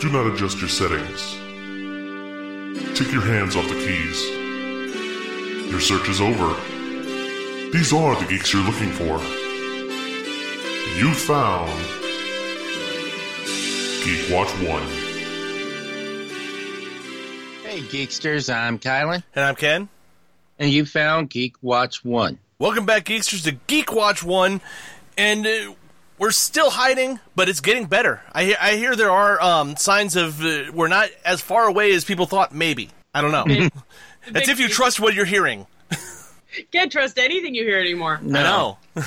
Do not adjust your settings. Take your hands off the keys. Your search is over. These are the geeks you're looking for. You found Geek Watch 1. Hey, Geeksters, I'm Kylan, And I'm Ken. and you found Geek Watch 1. Welcome back, Geeksters, to Geek Watch 1. And uh, we're still hiding, but it's getting better. I, hear- I hear there are um, signs of uh, we're not as far away as people thought, maybe. I don't know. That's if you trust what you're hearing. Can't trust anything you hear anymore. I know.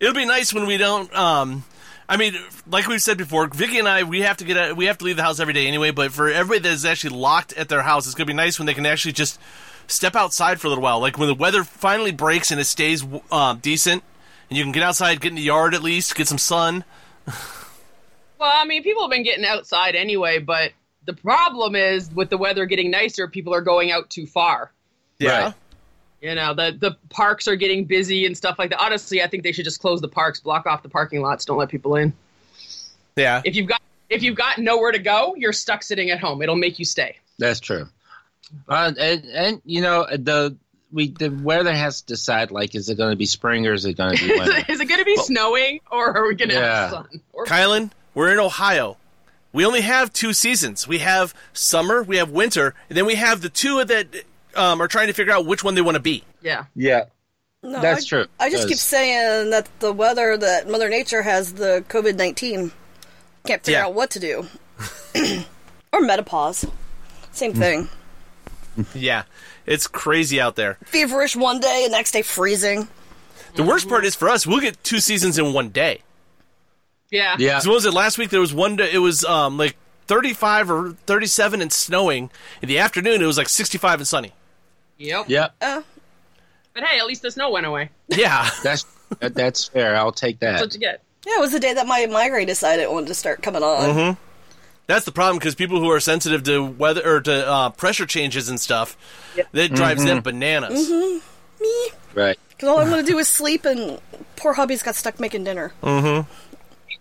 It'll be nice when we don't. Um, I mean, like we've said before, Vicky and I, we have to get out, we have to leave the house every day anyway. But for everybody that is actually locked at their house, it's gonna be nice when they can actually just step outside for a little while. Like when the weather finally breaks and it stays um, decent, and you can get outside, get in the yard at least, get some sun. Well, I mean, people have been getting outside anyway, but the problem is with the weather getting nicer, people are going out too far. Right. You know, the the parks are getting busy and stuff like that. Honestly, I think they should just close the parks, block off the parking lots, don't let people in. Yeah. If you've got if you've got nowhere to go, you're stuck sitting at home. It'll make you stay. That's true. Uh, and, and, you know, the we the weather has to decide, like, is it going to be spring or is it going to be winter? is it going to be snowing or are we going to Yeah. have sun? Or, Kylan, we're in Ohio. We only have two seasons. We have summer, we have winter, and then we have the two that um, are trying to figure out which one they want to be. yeah. yeah. No, That's I, true, I just keep saying that the weather that Mother Nature has the COVID nineteen. Can't figure Yeah. out what to do. or menopause. Same thing. Yeah, it's crazy out there. Feverish one day, and next day freezing. The worst part is for us, we'll get two seasons in one day. Yeah. Yeah. So what was it last week? There was one day. It was um like thirty five or thirty seven and snowing. In the afternoon, it was like sixty five and sunny. Yep. Yep. Uh, But hey, at least the snow went away. Yeah, That's that, that's fair. I'll take That's that. what you get. yeah, it was the day that my migraine decided it wanted to start coming on. That's the problem because people who are sensitive to weather or to uh, pressure changes and stuff, that drives them mm-hmm. bananas. Mm-hmm. Me, Right. because all I'm going to do is sleep, and poor hubby's got stuck making dinner. Mm-hmm.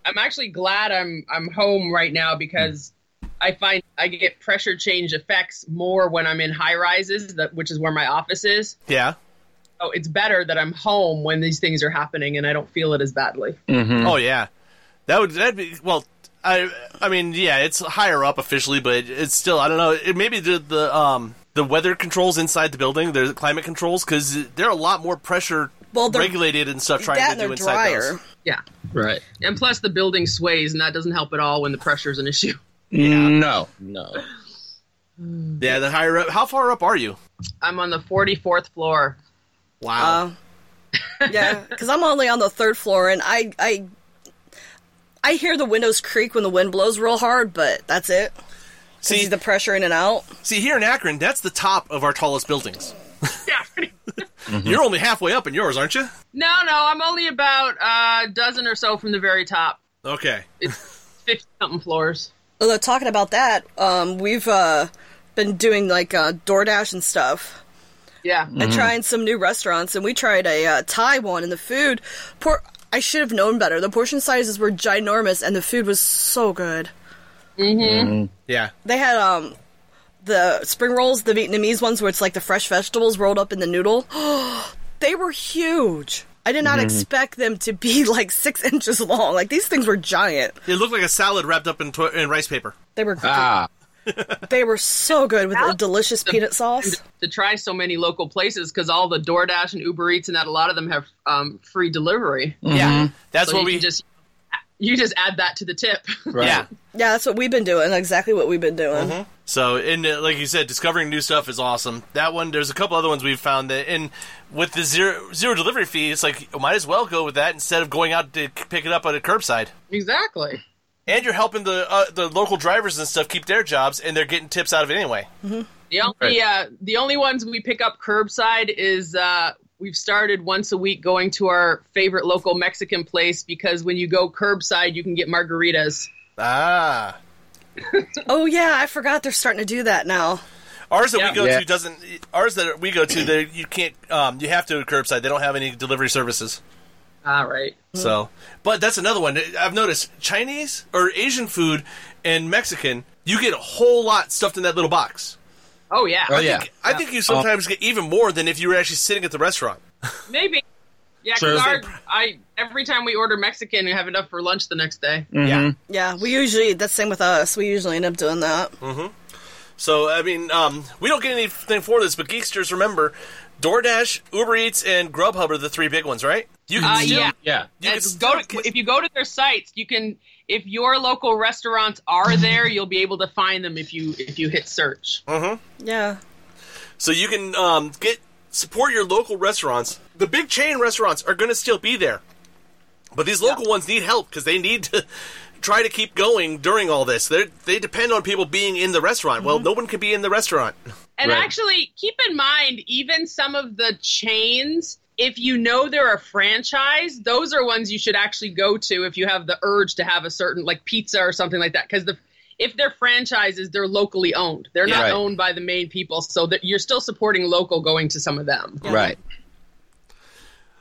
I'm actually glad I'm I'm home right now because I find I get pressure change effects more when I'm in high rises, that which is where my office is. Yeah. So it's better that I'm home when these things are happening and I don't feel it as badly. Oh yeah, that would that be well. I I mean yeah, it's higher up officially, but it's still I don't know. It maybe the the um the weather controls inside the building, the climate controls, because they're a lot more pressure Well, regulated and stuff trying that to and do they're inside drier. those. Yeah. Right. And plus the building sways and that doesn't help at all when the pressure is an issue. Yeah. No. No. Yeah, the higher up. How far up are you? I'm on the 44th floor. Wow. Uh, yeah, because I'm only on the third floor, and I, I, I hear the windows creak when the wind blows real hard, but that's it. see, See the pressure in and out. see here in Akron, that's the top of our tallest buildings. Yeah. pretty- You're only halfway up in yours, aren't you? no, no, I'm only about a dozen or so from the very top. Okay. It's 50 something floors. Although talking about that, um, we've uh, been doing like uh, DoorDash and stuff, Yeah. and trying some new restaurants. And we tried a uh, Thai one, and the food. Por- I should have known better. The portion sizes were ginormous, and the food was so good. Yeah. They had um the spring rolls, the Vietnamese ones where it's like the fresh vegetables rolled up in the noodle. they were huge. I did not expect them to be like six inches long. Like these things were giant. It looked like a salad wrapped up in, to- in rice paper. They were Ah. They were so good with the Salad- delicious peanut sauce. to, to try so many local places because all the DoorDash and Uber Eats and that a lot of them have um, free delivery. Yeah. That's So what you we just you just add that to the tip. Right. Yeah. Yeah, that's what we've been doing. Exactly what we've been doing. So, and uh, like you said, discovering new stuff is awesome. That one, there's a couple other ones we've found that, and with the zero zero delivery fee, it's like might as well go with that instead of going out to pick it up at a curbside. exactly. And you're helping the uh, the local drivers and stuff keep their jobs, and they're getting tips out of it anyway. The only uh, the only ones we pick up curbside is uh, we've started once a week going to our favorite local Mexican place because when you go curbside, you can get margaritas. Ah, Oh yeah, I forgot they're starting to do that now. ours that Yeah. we go Yeah. to doesn't. Ours that we go to, you can't. Um, you have to curbside. They don't have any delivery services. All right. So, but that's another one. I've noticed Chinese or Asian food and Mexican, you get a whole lot stuffed in that little box. Oh yeah. Oh, yeah. I think you sometimes get even more than if you were actually sitting at the restaurant. Maybe. Yeah, Sure. because I every time we order Mexican, we have enough for lunch the next day. Yeah. Yeah, we usually that's the same with us. We usually end up doing that. Mm-hmm. So I mean, um, we don't get anything for this, but Geeksters remember, DoorDash, Uber Eats, and Grubhub are the three big ones, right? You can Uh, still, yeah. Yeah. You can go still- to, if you go to their sites, you can. If your local restaurants are there, you'll be able to find them if you if you hit search. Yeah. So you can um, get support your local restaurants. The big chain restaurants are going to still be there, but these local ones need help because they need to try to keep going during all this. They they depend on people being in the restaurant. Well, no one can be in the restaurant. And Right. actually, keep in mind, even some of the chains, if you know they're a franchise, those are ones you should actually go to if you have the urge to have a certain, like pizza or something like that. Because the if they're franchises, they're locally owned. They're not Right. owned by the main people, so that you're still supporting local going to some of them. Right.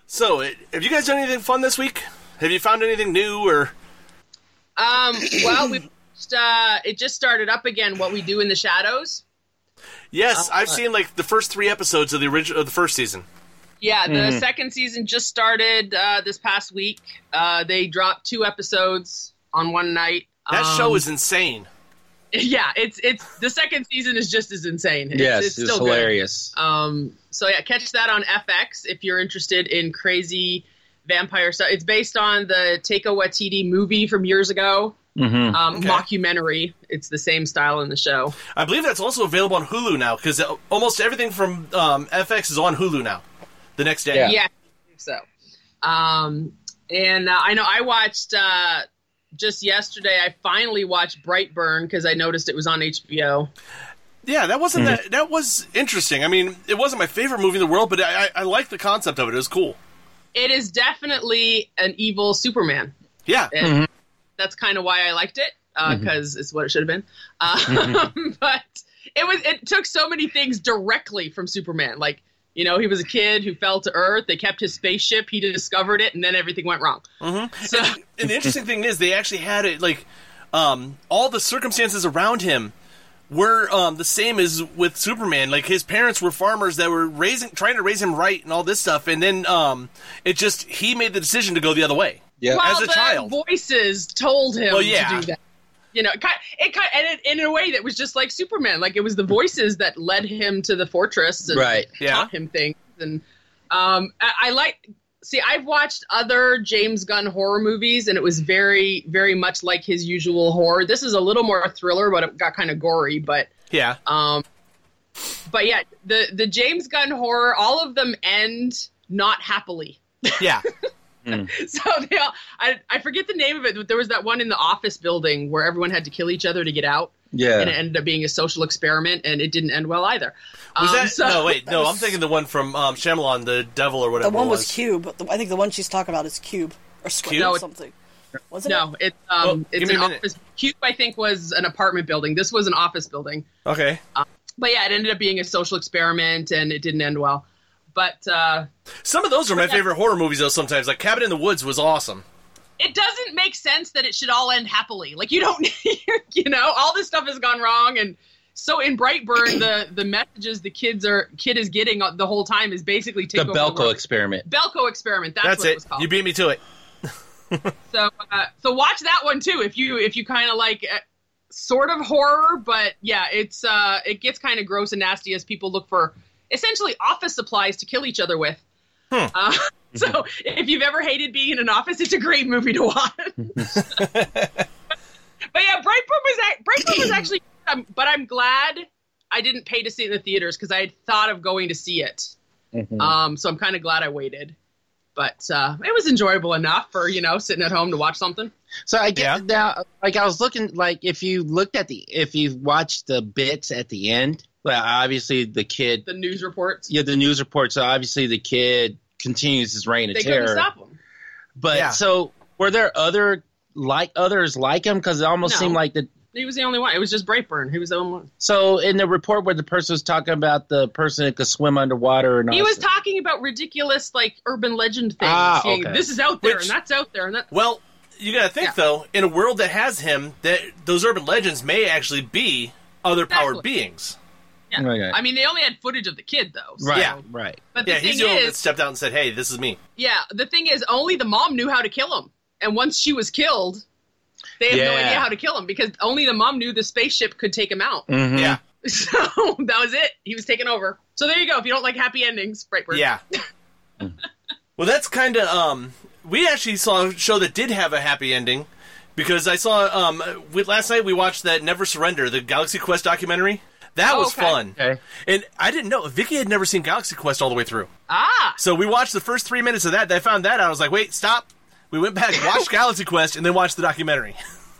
So, uh, have you guys done anything fun this week? Have you found anything new or? Um, well, we uh, it just started up again. What we do in the shadows. Yes, I've seen like the first three episodes of the original of the first season. Yeah, the second season just started uh, this past week. Uh, they dropped two episodes on one night. That Um, show is insane. yeah, it's it's the second season is just as insane. It's, Yes, it's it's, still good. hilarious. Um, so yeah, catch that on FX if you're interested in crazy vampire stuff. It's based on the Taika Waititi movie from years ago. Mhm. Um, Okay. Mockumentary. It's the same style in the show. I believe that's also available on Hulu now because almost everything from um, FX is on Hulu now. The next day. Yeah. Yeah, I think so. Um, and uh, I know I watched uh, just yesterday. I finally watched Brightburn because I noticed it was on HBO. Yeah, that wasn't that. That was interesting. I mean, it wasn't my favorite movie in the world, but I, I, I like the concept of it. It was cool. It is definitely an evil Superman. Yeah, and that's kind of why I liked it because it's what it should have been. Uh, but it was it took so many things directly from Superman. Like you know, he was a kid who fell to Earth. They kept his spaceship. He discovered it, and then everything went wrong. So and the interesting thing is they actually had it like um, all the circumstances around him were um, the same as with Superman. Like his parents were farmers that were raising, trying to raise him right, and all this stuff. And then um, it just he made the decision to go the other way. Yeah. well, as a the child. voices told him Well, yeah. to do that. You know, it kind, it kind, and it, in a way that was just like Superman. Like it was the voices that led him to the fortress and Right. Yeah. taught him things. And um, I, I like. See, I've watched other James Gunn horror movies, and it was very, very much like his usual horror. This is a little more thriller, but it got kind of gory. But Yeah, um, but yeah, the the James Gunn horror, all of them end not happily. yeah. So they all, I, I forget the name of it, but there was that one in the office building where everyone had to kill each other to get out, Yeah. and it ended up being a social experiment, and it didn't end well either. Was Um, that so- no? Wait, no. I'm thinking the one from um, Shyamalan, the Devil or whatever. The one was was Cube. The, I think the one she's talking about is Cube or Square Cube? or No, something. Wasn't No, it? it's um, Well, it's an office. Cube, I think, was an apartment building. This was an office building. Okay. But yeah, it ended up being a social experiment, and it didn't end well. But uh, Some of those are my favorite horror movies, though. Sometimes, like Cabin in the Woods, was awesome. it doesn't make sense that it should all end happily. Like you don't, you know, all this stuff has gone wrong, and so in Brightburn, the the messages the kids are kid is getting the whole time is basically take the over Belko world. experiment. Belko experiment. That's, That's what it, it. was called. You beat me to it. so uh, so watch that one too if you if you kind of like uh, sort of horror, but yeah, it's uh it gets kind of gross and nasty as people look for essentially office supplies to kill each other with. Uh, so if you've ever hated being in an office, it's a great movie to watch. but yeah, Brightburn was ac- Brightburn was actually, um, but I'm glad I didn't pay to see it in the theaters because I had thought of going to see it. Um, so I'm kind of glad I waited. But uh, it was enjoyable enough for you know sitting at home to watch something. So I get Yeah. now, like I was looking, like if you looked at the, if you watched the bits at the end, well, obviously the kid, The news reports. yeah, the news reports. So obviously the kid continues his reign of they terror. couldn't stop him. But Yeah. so were there other like others like him? Because it almost No. seemed like the He was the only one. It was just Brightburn. He was the only one. So in the report where the person was talking about the person that could swim underwater and all He was that- talking about ridiculous, like urban legend things. Ah, okay. This is out there Which- and that's out there and that. Well, you got to think Yeah. though, in a world that has him, that those urban legends may actually be other powered Exactly. beings. Yeah. Okay. I mean, they only had footage of the kid though. so- right, Yeah. right. But the Yeah, thing he's the one that is, stepped out and said, "Hey, this is me." yeah, the thing is, only the mom knew how to kill him, and once she was killed, they had no idea how to kill him because only the mom knew the spaceship could take him out. Mhm. Yeah, So that was it. He was taken over. So there you go. If you don't like happy endings, Brightburn. yeah. well, that's kind of um. We actually saw a show that did have a happy ending because I saw um. We, last night we watched that Never Surrender, the Galaxy Quest documentary. That Oh, was okay. fun, Okay. and I didn't know Vicky had never seen Galaxy Quest all the way through. Ah, So we watched the first three minutes of that. I found that out. I was like, wait, stop. We went back, watched Galaxy Quest, and then watched the documentary.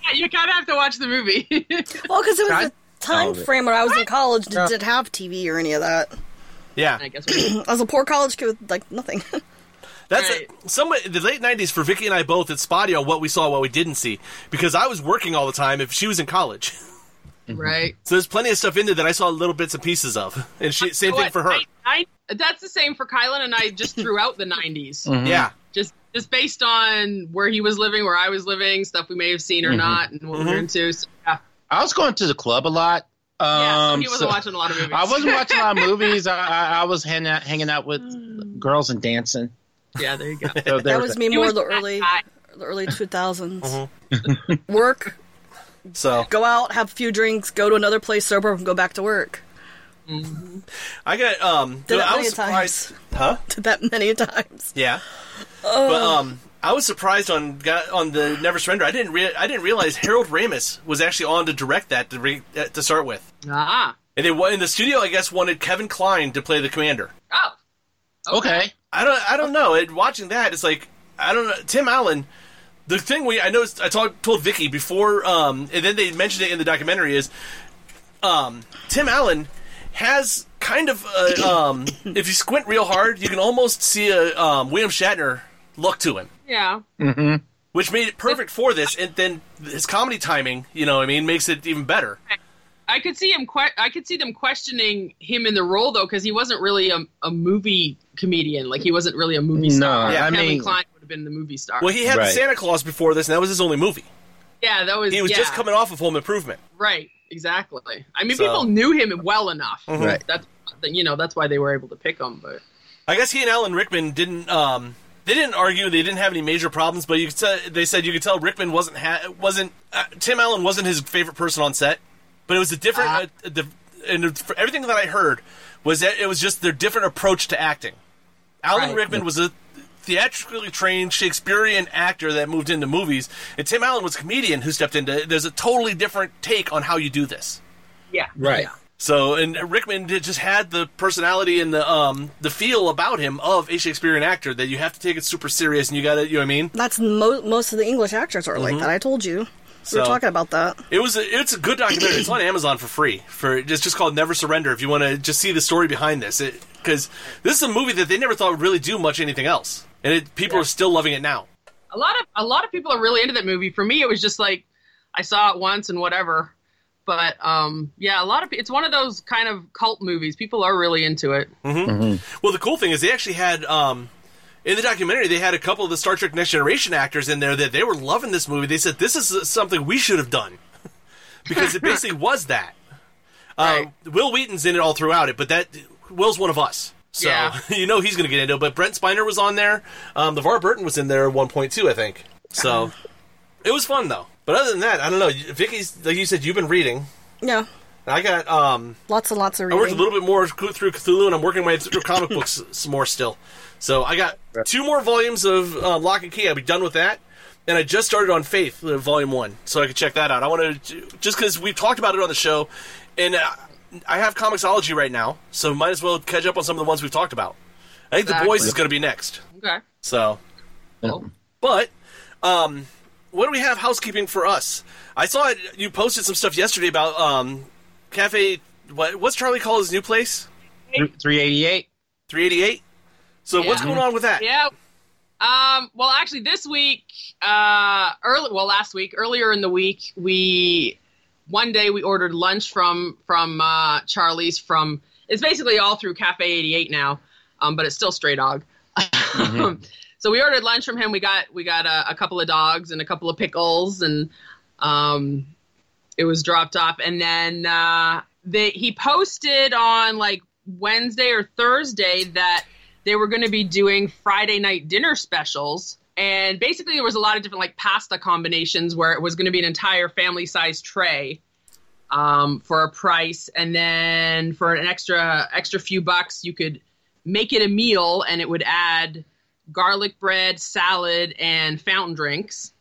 yeah, you kind of have to watch the movie. Well, because it was I- a time all of it. frame when I was in college Yeah. that didn't have TV or any of that. Yeah, I guess. we- I was a poor college kid with like nothing. that's Right. some the late '90s for Vicky and I both. It's spotty on what we saw, what we didn't see, because I was working all the time. If she was in college, right. so there's plenty of stuff in there that I saw little bits and pieces of. And she, same thing What, for her. I, I, that's the same for Kylan and I just throughout the 90s. Mm-hmm. Yeah, Just just based on where he was living, where I was living, stuff we may have seen or Mm-hmm. not, and what we were into. So, yeah. I was going to the club a lot. Um, yeah, so he wasn't so- watching a lot of movies. I wasn't watching a lot of movies. I, I, I was hanging out, hanging out with girls and dancing. yeah, there you go. So there that was me more was the early, the early 2000s. Mm-hmm. Work, so go out, have a few drinks, go to another place sober, and go back to work. I got um. Did that I many was surprised, huh? Did that many times. Yeah. But um, I was surprised on got- on the Never Surrender. I didn't rea- I didn't realize Harold Ramis was actually on to direct that to re- uh, to start with. Ah. And they wa- in the studio, I guess, wanted Kevin Kline to play the commander. Oh. okay. I don't I don't know. It, watching that, it's like I don't know. Tim Allen. The thing we I noticed I told told Vicky before, um, and then they mentioned it in the documentary is, um, Tim Allen has kind of a, um, if you squint real hard, you can almost see a um, William Shatner look to him. Yeah. which made it perfect for this. And then his comedy timing, you know, what I mean, makes it even better. I could see him. Que- I could see them questioning him in the role though, because he wasn't really a, a movie comedian. Like he wasn't really a movie No, star. I Kevin mean- Kline would have been the movie star. Well, he had Right. Santa Claus before this, and that was his only movie. yeah, that was. He was yeah, just coming off of Home Improvement. Right. Exactly. I mean, So- people knew him well enough. Right. That's you know that's why they were able to pick him. But I guess he and Alan Rickman didn't. Um, they didn't argue. They didn't have any major problems, but you could tell, they said you could tell Rickman wasn't ha- wasn't uh, Tim Allen wasn't his favorite person on set, but it was a different. Ah. uh, the, and for everything that I heard was that it was just their different approach to acting. Alan Right. Rickman was a theatrically trained Shakespearean actor that moved into movies, and Tim Allen was a comedian who stepped into. There's a totally different take on how you do this. yeah. Right. So, and Rickman did, just had the personality and the um the feel about him of a Shakespearean actor that you have to take it super serious, and you got to, you know what I mean? That's mo- most of the English actors are like that. I told you. We So- were talking about that. It was a, it's a good documentary. It's on Amazon for free. For it's just called Never Surrender. If you want to just see the story behind this, because this is a movie that they never thought would really do much anything else, and it, people are still loving it now. A lot of a lot of people are really into that movie. For me, it was just like I saw it once and whatever. But um, yeah, a lot of it's one of those kind of cult movies. People are really into it. Well, the cool thing is they actually had um, in the documentary they had a couple of the Star Trek Next Generation actors in there that they were loving this movie. They said this is something we should have done because it basically was that. Um, Wil Wheaton's in it all throughout it, but that Will's one of us. So Yeah. you know he's going to get into it. But Brent Spiner was on there. Um, LeVar Burton was in there at one point too, I think. So it was fun though. But other than that, I don't know. Vicky's like you said, you've been reading. Yeah, I got um, lots and lots of I worked a little bit more through Cthulhu, and I'm working my way through comic books some more still. So I got two more volumes of uh, Locke and Key. I'll be done with that. And I just started on Faith, uh, Volume One, so I could check that out. I want to just because we've talked about it on the show, and uh, I have Comixology right now, so might as well catch up on some of the ones we've talked about. I think The Boys is going to be next. Okay. So, Cool. but um, what do we have housekeeping for us? I saw it. You posted some stuff yesterday about um, Cafe. What, what's Charlie call his new place? Three eighty eight. 388. So what's going on with that? Yeah. Um, well, actually, this week, uh, early, well, last week, earlier in the week, we one day we ordered lunch from from uh, Charlie's from it's basically all through Cafe 88 now, um, but it's still Stray Dog. so we ordered lunch from him. We got we got a, a couple of dogs and a couple of pickles, and um, it was dropped off. And then uh, they, he posted on like Wednesday or Thursday that they were going to be doing Friday night dinner specials. And basically, there was a lot of different like pasta combinations where it was going to be an entire family size tray um, for a price, and then for an extra extra few bucks, you could make it a meal, and it would add garlic bread, salad, and fountain drinks.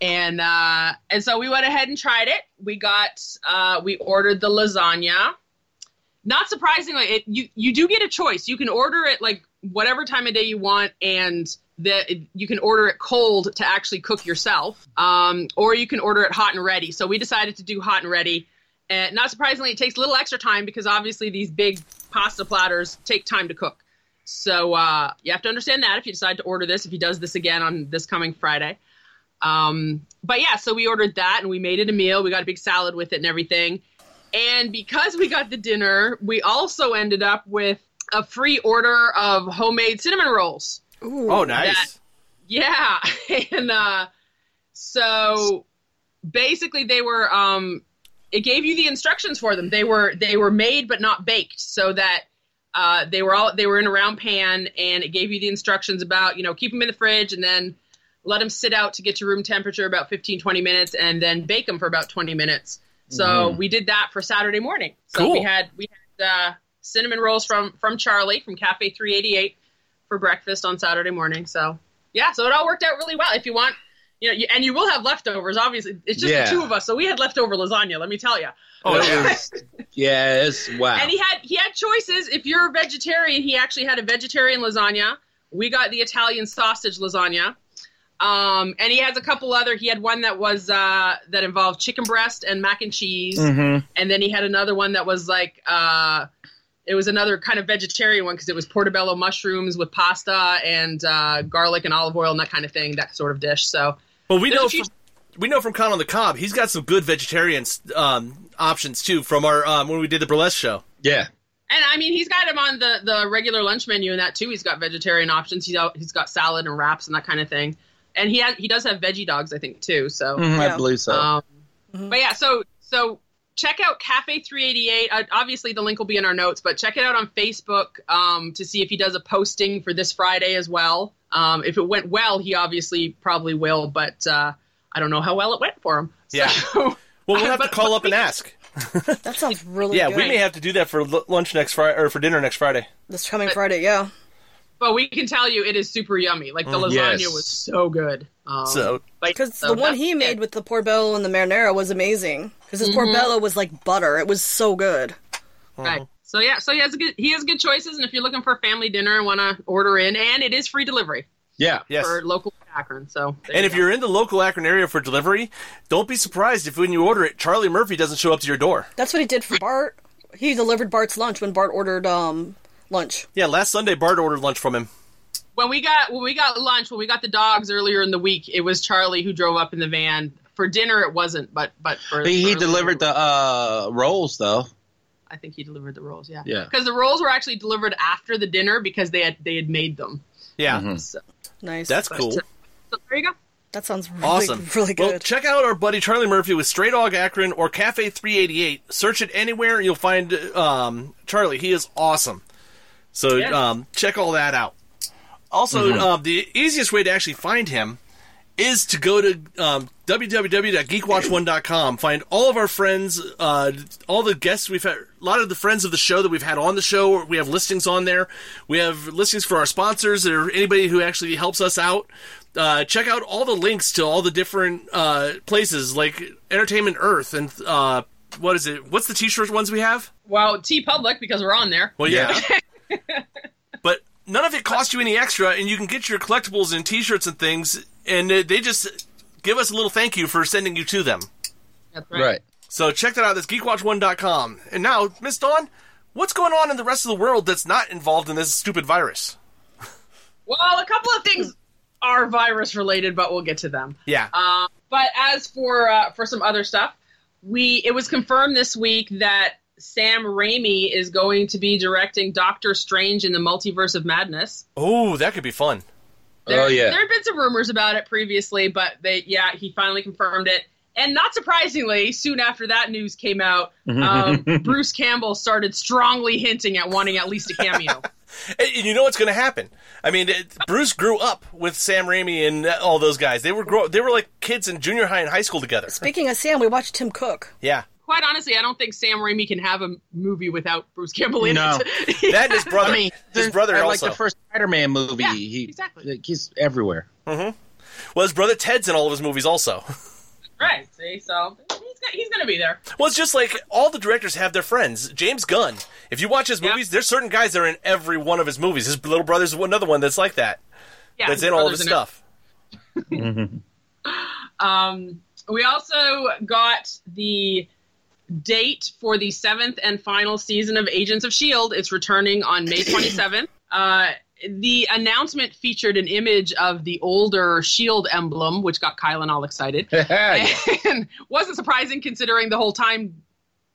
And uh, and so we went ahead and tried it. We got uh, we ordered the lasagna. Not surprisingly, it you you do get a choice. You can order it like whatever time of day you want, and that you can order it cold to actually cook yourself, um, or you can order it hot and ready. So we decided to do hot and ready. And not surprisingly, it takes a little extra time because obviously these big pasta platters take time to cook. So uh, you have to understand that if you decide to order this, if he does this again on this coming Friday. Um, but yeah, so we ordered that and we made it a meal. We got a big salad with it and everything. And because we got the dinner, we also ended up with a free order of homemade cinnamon rolls. Oh, nice. Yeah, and uh, so basically they were um, it gave you the instructions for them. They were they were made but not baked, so that uh, they were all they were in a round pan, and it gave you the instructions about you know keep them in the fridge and then let them sit out to get to room temperature about 15 20 minutes and then bake them for about 20 minutes. So we did that for Saturday morning. So Cool. we had we had uh, cinnamon rolls from from Charlie from Cafe 388 for breakfast on Saturday morning. So yeah, so it all worked out really well. If you want, you know, you, and you will have leftovers. Obviously, it's just Yeah. the two of us, so we had leftover lasagna. Let me tell you. Oh, It yeah. was- yeah, it's wow. And he had he had choices. If you're a vegetarian, he actually had a vegetarian lasagna. We got the Italian sausage lasagna. Um, and he has a couple other. He had one that was uh, that involved chicken breast and mac and cheese, Mhm. and then he had another one that was like uh, it was another kind of vegetarian one because it was portobello mushrooms with pasta and uh, garlic and olive oil and that kind of thing, that sort of dish. So Well, we know few- from, we know from Con on the Cob, he's got some good vegetarian um, options too. From our um, when we did the burlesque show. yeah. And I mean, he's got him on the, the regular lunch menu and that too. He's got vegetarian options. He's out, he's got salad and wraps and that kind of thing. And he has, he does have veggie dogs, I think, too. So, Mhm, Yeah. I believe so. um, but yeah, so so check out Cafe 388. Uh, obviously, the link will be in our notes, but check it out on Facebook um, to see if he does a posting for this Friday as well. Um, if it went well, he obviously probably will, but uh, I don't know how well it went for him. Yeah. So, Well, we'll have But- to call but up and ask. That sounds really Yeah, good. we may have to do that for lunch next Friday or for dinner next Friday. this coming Friday, yeah. But we can tell you it is super yummy. Like the Mm, lasagna yes. was so good. Um, So like, Because so the one that's he it. made with the porbello and the marinara was amazing. Because his porbello was like butter. It was so good. Right. So yeah, so he has a good he has good choices, and if you're looking for a family dinner and want to order in, and it is free delivery yeah. yes. for local Akron. So And you if go. you're in the local Akron area for delivery, don't be surprised if when you order it, Charlie Murphy doesn't show up to your door. That's what he did for Bart. He delivered Bart's lunch when Bart ordered um lunch. Yeah, last Sunday Bart ordered lunch from him. when we got when we got lunch when we got the dogs earlier in the week, it was Charlie who drove up in the van. For dinner, it wasn't, but but for He, he for- delivered the uh, rolls though. I think he delivered the rolls. Yeah, Yeah. Because the rolls were actually delivered after the dinner because they had they had made them. Yeah, Mhm. So, Nice. that's cool. so there you go. that sounds really, Awesome. really good. Well, check out our buddy Charlie Murphy with Stray Dog Akron or Cafe 388. Search it anywhere, you'll find um, Charlie. He is awesome. So Yeah. um, check all that out. Also, um, the easiest way to actually find him is to go to um, www.geekwatch1.com. Find all of our friends, uh, all the guests we've had, a lot of the friends of the show that we've had on the show. We have listings on there. We have listings for our sponsors or anybody who actually helps us out. Uh, check out all the links to all the different uh, places like Entertainment Earth and uh, what is it? What's the t-shirt ones we have? Well, TeePublic because we're on there. Well, yeah. but none of it costs you any extra, and you can get your collectibles and T-shirts and things, and uh, they just give us a little thank you for sending you to them. That's Right. So check that out. That's geekwatch1.com. And now, Miss Dawn, what's going on in the rest of the world that's not involved in this stupid virus? Well, a couple of things are virus related, but we'll get to them. Yeah. Um, but as for uh, for some other stuff, we it was confirmed this week that Sam Raimi is going to be directing Doctor Strange in the Multiverse of Madness. Oh, that could be fun. There, Oh, yeah. there had been some rumors about it previously, but they yeah he finally confirmed it. And not surprisingly, soon after that news came out, um, Bruce Campbell started strongly hinting at wanting at least a cameo. And and you know what's going to happen. I mean, it, Bruce grew up with Sam Raimi and all those guys. They were grow- they were like kids in junior high and high school together. Speaking of Sam, we watched Tim Cook. Yeah, Quite honestly, I don't think Sam Raimi can have a movie without Bruce Campbell in No. it. that and his brother. I mean, his brother I also. like the first Spider-Man movie. Yeah, he, exactly. He's everywhere. Mm-hmm. well, his brother Ted's in all of his movies also. right. See, so he's gonna, he's gonna be there. Well, it's just like all the directors have their friends. James Gunn. If you watch his Yeah. movies, there's certain guys that are in every one of his movies. His little brother's another one that's like that. Yeah, that's in all of his in it. stuff. Um, we also got the date for the seventh and final season of Agents of S.H.I.E.L.D. It's returning on May 27th. Uh, the announcement featured an image of the older S.H.I.E.L.D. Emblem, which got Kylan all excited. And wasn't surprising considering the whole time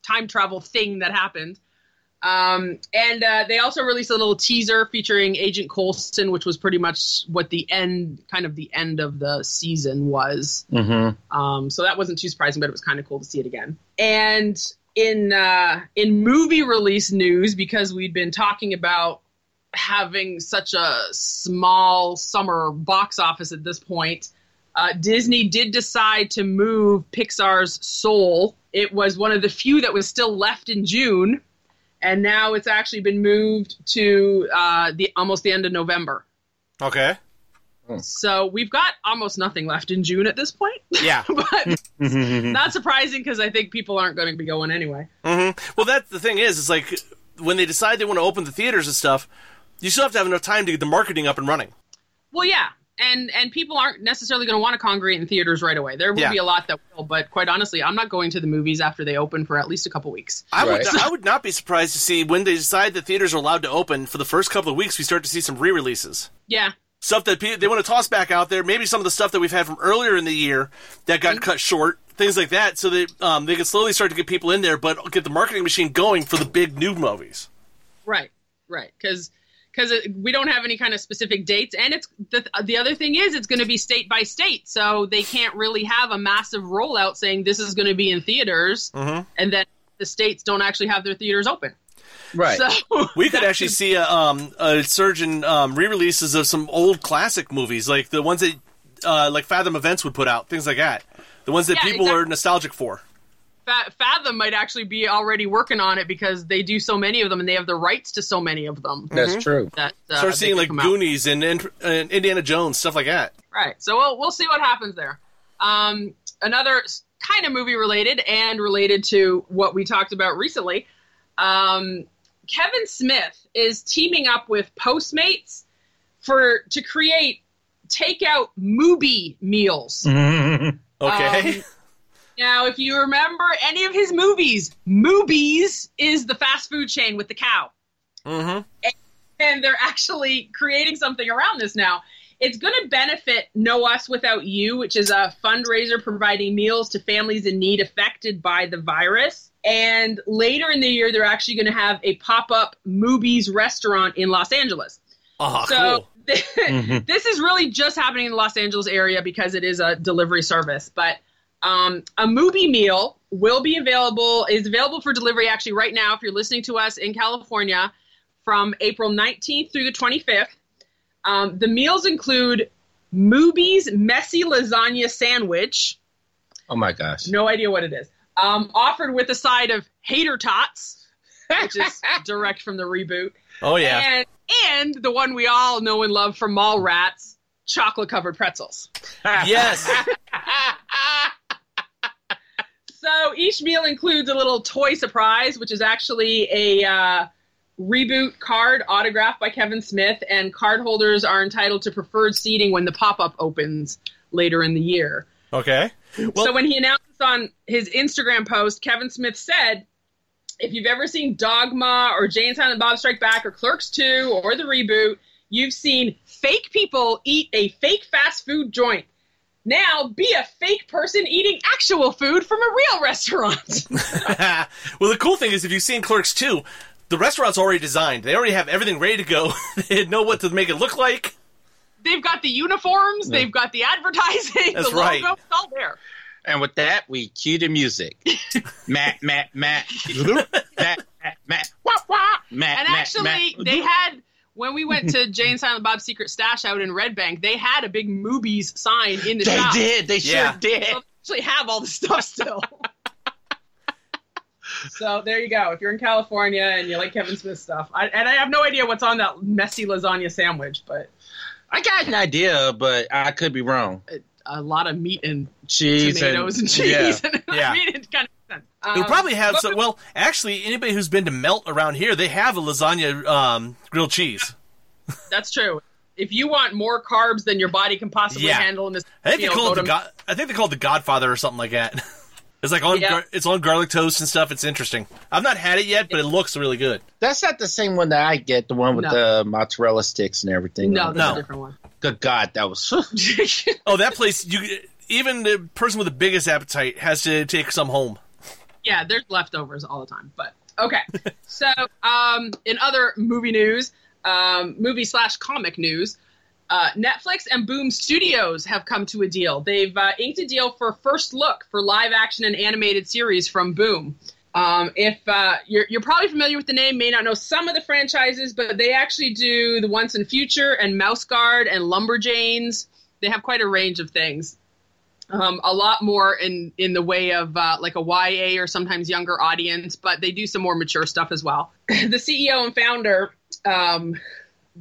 time travel thing that happened. Um, and uh, they also released a little teaser featuring Agent Coulson, which was pretty much what the end, kind of the end of the season was. Mm-hmm. Um, so that wasn't too surprising, but it was kind of cool to see it again. And in uh, in movie release news, because we'd been talking about having such a small summer box office at this point, uh, Disney did decide to move Pixar's Soul. It was one of the few that was still left in June, and now it's actually been moved to uh, the almost the end of November. Okay. So we've got almost nothing left in June at this point. Yeah. but not surprising because I think people aren't going to be going anyway. Well, that's the thing is, it's like when they decide they want to open the theaters and stuff, you still have to have enough time to get the marketing up and running. Well, yeah, and and people aren't necessarily going to want to congregate in theaters right away. There will Yeah. be a lot that will, but quite honestly, I'm not going to the movies after they open for at least a couple weeks. I would Right. I would not be surprised to see when they decide that theaters are allowed to open for the first couple of weeks, we start to see some re-releases. Yeah, Stuff that pe- they want to toss back out there, maybe some of the stuff that we've had from earlier in the year that got cut short, things like that, so that um, they can slowly start to get people in there, but get the marketing machine going for the big new movies. right, right, because. Because we don't have any kind of specific dates, and it's the the other thing is it's going to be state by state, so they can't really have a massive rollout saying this is going to be in theaters, and then the states don't actually have their theaters open. Right. So We could actually see a, um, a surge in um, re-releases of some old classic movies, like the ones that uh, like Fathom Events would put out, things like that. The ones that Yeah, people are nostalgic for. Fa- Fathom might actually be already working on it because they do so many of them and they have the rights to so many of them. That's true. That uh, Start they seeing like come. Goonies and, and, and Indiana Jones, stuff like that. Right. So we'll we'll see what happens there. Um, another kind of movie related and related to what we talked about recently. Um, Kevin Smith is teaming up with Postmates for to create takeout movie meals. Okay. Um, now, if you remember any of his movies, Moobies is the fast food chain with the cow. mm-hmm. And they're actually creating something around this now. It's going to benefit No Us Without You, which is a fundraiser providing meals to families in need affected by the virus. And later in the year, they're actually going to have a pop up Moobies restaurant in Los Angeles. Oh, So cool. this is really just happening in the Los Angeles area because it is a delivery service. But um, a movie meal will be available is available for delivery actually right now if you're listening to us in California from April 19th through the 25th. Um, the meals include Moobies messy lasagna sandwich. Oh my gosh. No idea what it is. Um, offered with a side of hater tots, which is direct from the reboot Oh, yeah. and and the one we all know and love from Mallrats, chocolate covered pretzels. yes. So each meal includes a little toy surprise, which is actually a uh, reboot card autographed by Kevin Smith, and card holders are entitled to preferred seating when the pop up opens later in the year. Okay. Well, so when he announced on his Instagram post, Kevin Smith said, "If you've ever seen Dogma or Jay and Silent Bob Strike Back or Clerks 2 or the reboot, you've seen fake people eat a fake fast food joint. Now be a fake person eating actual food from a real restaurant. well, the cool thing is, if you've seen Clerks 2, the restaurant's already designed. They already have everything ready to go. they know what to make it look like. they've got the uniforms, they've got the advertising, That's the right. logo, it's all there. And with that, we cue the music. Matt, Matt, Matt, Matt, Matt, Matt, wah, wah, Matt, And Matt, actually, Matt. they had when we went to Jay and Silent Bob's Secret Stash out in Red Bank, they had a big Moobies sign in the They shop. did. They sure Yeah. did. So they actually have all the stuff still. so there you go. If you're in California and you like Kevin Smith stuff, I, and I have no idea what's on that messy lasagna sandwich, but I got an idea, but I could be wrong. a lot of meat and Cheese tomatoes and, and, cheese. Yeah. And Yeah. I mean, it kind of makes sense. They'll Um, probably have but- some. Well, actually, anybody who's been to Melt around here, they have a lasagna um, grilled cheese. That's true. If you want more carbs than your body can possibly Yeah. handle in this, I think they call it the God. I think they call it the Godfather or something like that. It's like on Yeah. it's on garlic toast and stuff. It's interesting. I've not had it yet, but it looks really good. That's not the same one that I get, the one with No. the mozzarella sticks and everything. No, that's No. a different one. Good God, that was. Oh, that place! You even the person with the biggest appetite has to take some home. Yeah, there's leftovers all the time. But okay. so, um, in other movie news, um, movie slash comic news, uh, Netflix and Boom Studios have come to a deal. They've uh, inked a deal for First Look for live action and animated series from Boom. Um, if uh, you're, you're probably familiar with the name, may not know some of the franchises, but they actually do the Once and Future and Mouse Guard and Lumberjanes. They have quite a range of things um, a lot more in in the way of uh, like a YA or sometimes younger audience, but they do some more mature stuff as well. the CEO and founder, um,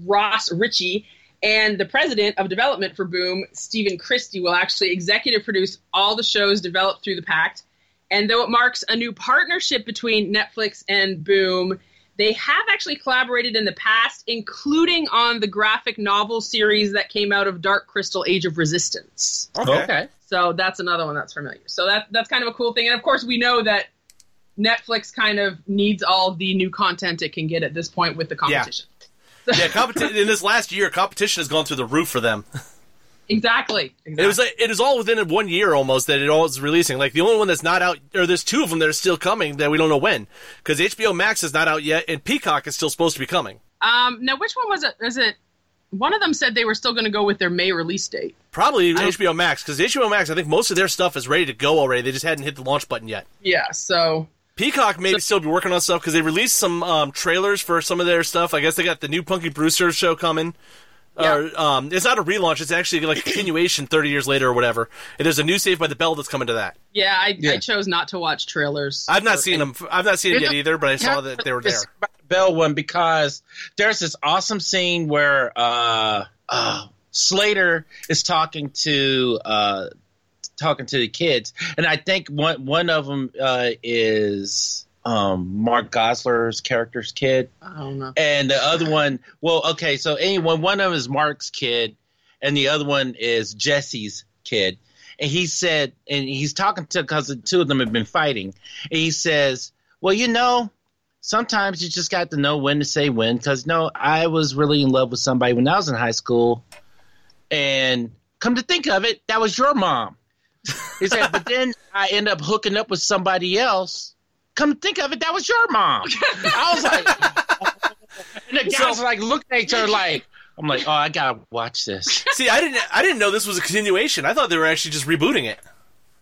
Ross Richie, and the president of development for Boom, Stephen Christy, will actually executive produce all the shows developed through the pact. And though it marks a new partnership between Netflix and Boom, they have actually collaborated in the past, including on the graphic novel series that came out of Dark Crystal Age of Resistance. okay. So that's another one that's familiar. So that that's kind of a cool thing. And of course, we know that Netflix kind of needs all the new content it can get at this point with the competition. Yeah, competi- in this last year, competition has gone through the roof for them. Exactly. exactly. It was like, it is all within one year almost that it all is releasing. Like the only one that's not out, or there's two of them that are still coming that we don't know when, because HBO Max is not out yet, and Peacock is still supposed to be coming. um, now, which one was it? Was it one of them said they were still going to go with their May release date? Probably HBO Max, because HBO Max, I think most of their stuff is ready to go already. They just hadn't hit the launch button yet. Yeah. So Peacock may still be working on stuff because they released some um, trailers for some of their stuff. I guess they got the new Punky Brewster show coming. Or, um, it's not a relaunch; it's actually like a continuation, thirty years later or whatever. And there's a new Save by the Bell that's coming to that. yeah, I, I chose not to watch trailers. I've not for- seen them. I've not seen it yet either, but I saw that they were there. Bell one because there's this awesome scene where uh, uh, Slater is talking to uh, talking to the kids, and I think one one of them uh, is um, Mark Gosselaar's character's kid, I don't know. and the other one. Well, okay, so anyone one of them is Mark's kid, and the other one is Jesse's kid. And he said, and he's talking to because the two of them have been fighting, and he says, "Well, you know." Sometimes you just got to know when to say when. Because no, I was really in love with somebody when I was in high school, and come to think of it, that was your mom. He said, but then I end up hooking up with somebody else. Come to think of it, that was your mom. I was like, and the guys like looking at each other like, I'm like, oh, I gotta watch this. See, I didn't. I didn't know this was a continuation. I thought they were actually just rebooting it.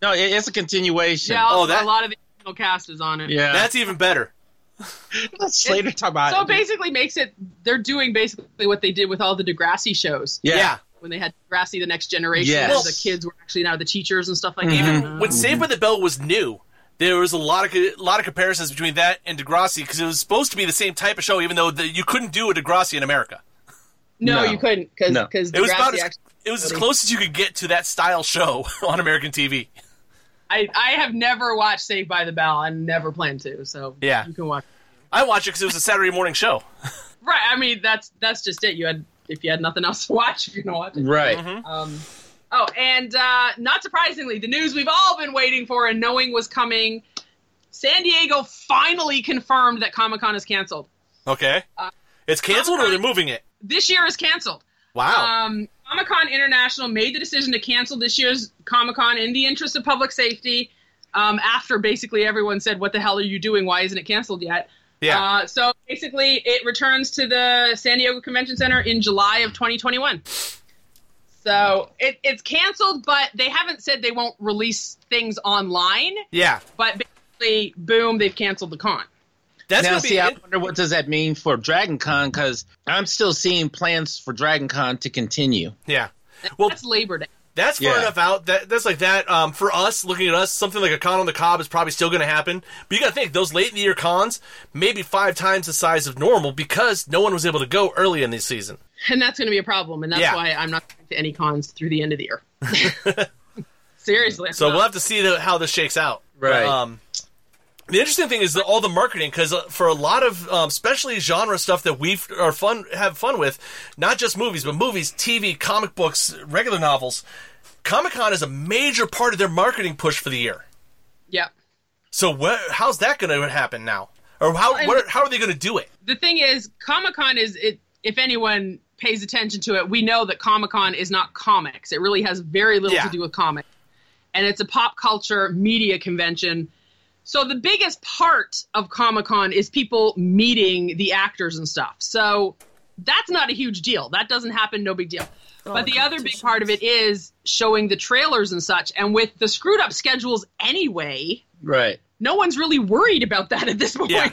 No, it, it's a continuation. Yeah, Oh, that- a lot of the original cast is on it. yeah. That's even better. Let's later talk about So it. it basically makes it they're doing basically what they did with all the Degrassi shows. yeah. yeah. When they had Degrassi the next generation, Yes. the kids were actually now the teachers and stuff like Even that. when mm-hmm. Saved by the Bell was new, there was a lot of a lot of comparisons between that and Degrassi because it was supposed to be the same type of show, even though the, you couldn't do a Degrassi in America. no, No. you couldn't because No. because It was about as, actually. it was as close as you could get to that style show on American TV. I, I have never watched Saved by the Bell and never plan to. So Yeah. you can watch. It. I watched it because it was a Saturday morning show. Right. I mean that's that's just it. You had if you had nothing else to watch, you're gonna watch it. Right. Um, oh, and uh, not surprisingly, the news we've all been waiting for and knowing was coming. San Diego finally confirmed that Comic Con is canceled. Okay, it's canceled or they're moving it. This year is canceled. Wow. Um, Comic Con International made the decision to cancel this year's Comic Con in the interest of public safety. Um, after basically everyone said, "What the hell are you doing? Why isn't it canceled yet?" yeah. Uh, so basically, it returns to the San Diego Convention Center in July of 2021. So it, it's canceled, but they haven't said they won't release things online. yeah. But basically, boom, they've canceled the con. That's now, gonna see, I wonder what does that mean for Dragon Con because I'm still seeing plans for Dragon Con to continue. yeah. Well, That's Labor Day. That's far Yeah. enough out. That that's like that. Um, for us, looking at us, something like a con on the cob is probably still going to happen. But you got to think those late in the year cons, maybe five times the size of normal because no one was able to go early in this season. And that's going to be a problem. And that's Yeah. why I'm not going to any cons through the end of the year. Seriously. So we'll have to see the, how this shakes out. Right. Um, the interesting thing is that all the marketing, because uh, for a lot of, um, especially genre stuff that we are fun have fun with, not just movies, but movies, TV, comic books, regular novels. Comic Con is a major part of their marketing push for the year. yeah. So wh- how's that going to happen now? Or how and- what are, how are they going to do it? the thing is, Comic Con is it. If anyone pays attention to it, we know that Comic Con is not comics. It really has very little Yeah. to do with comics, and it's a pop culture media convention. So the biggest part of Comic Con is people meeting the actors and stuff. So that's not a huge deal. That doesn't happen. No big deal. Oh, but the other big part of it is showing the trailers and such. And with the screwed up schedules anyway, Right. no one's really worried about that at this point. Yeah.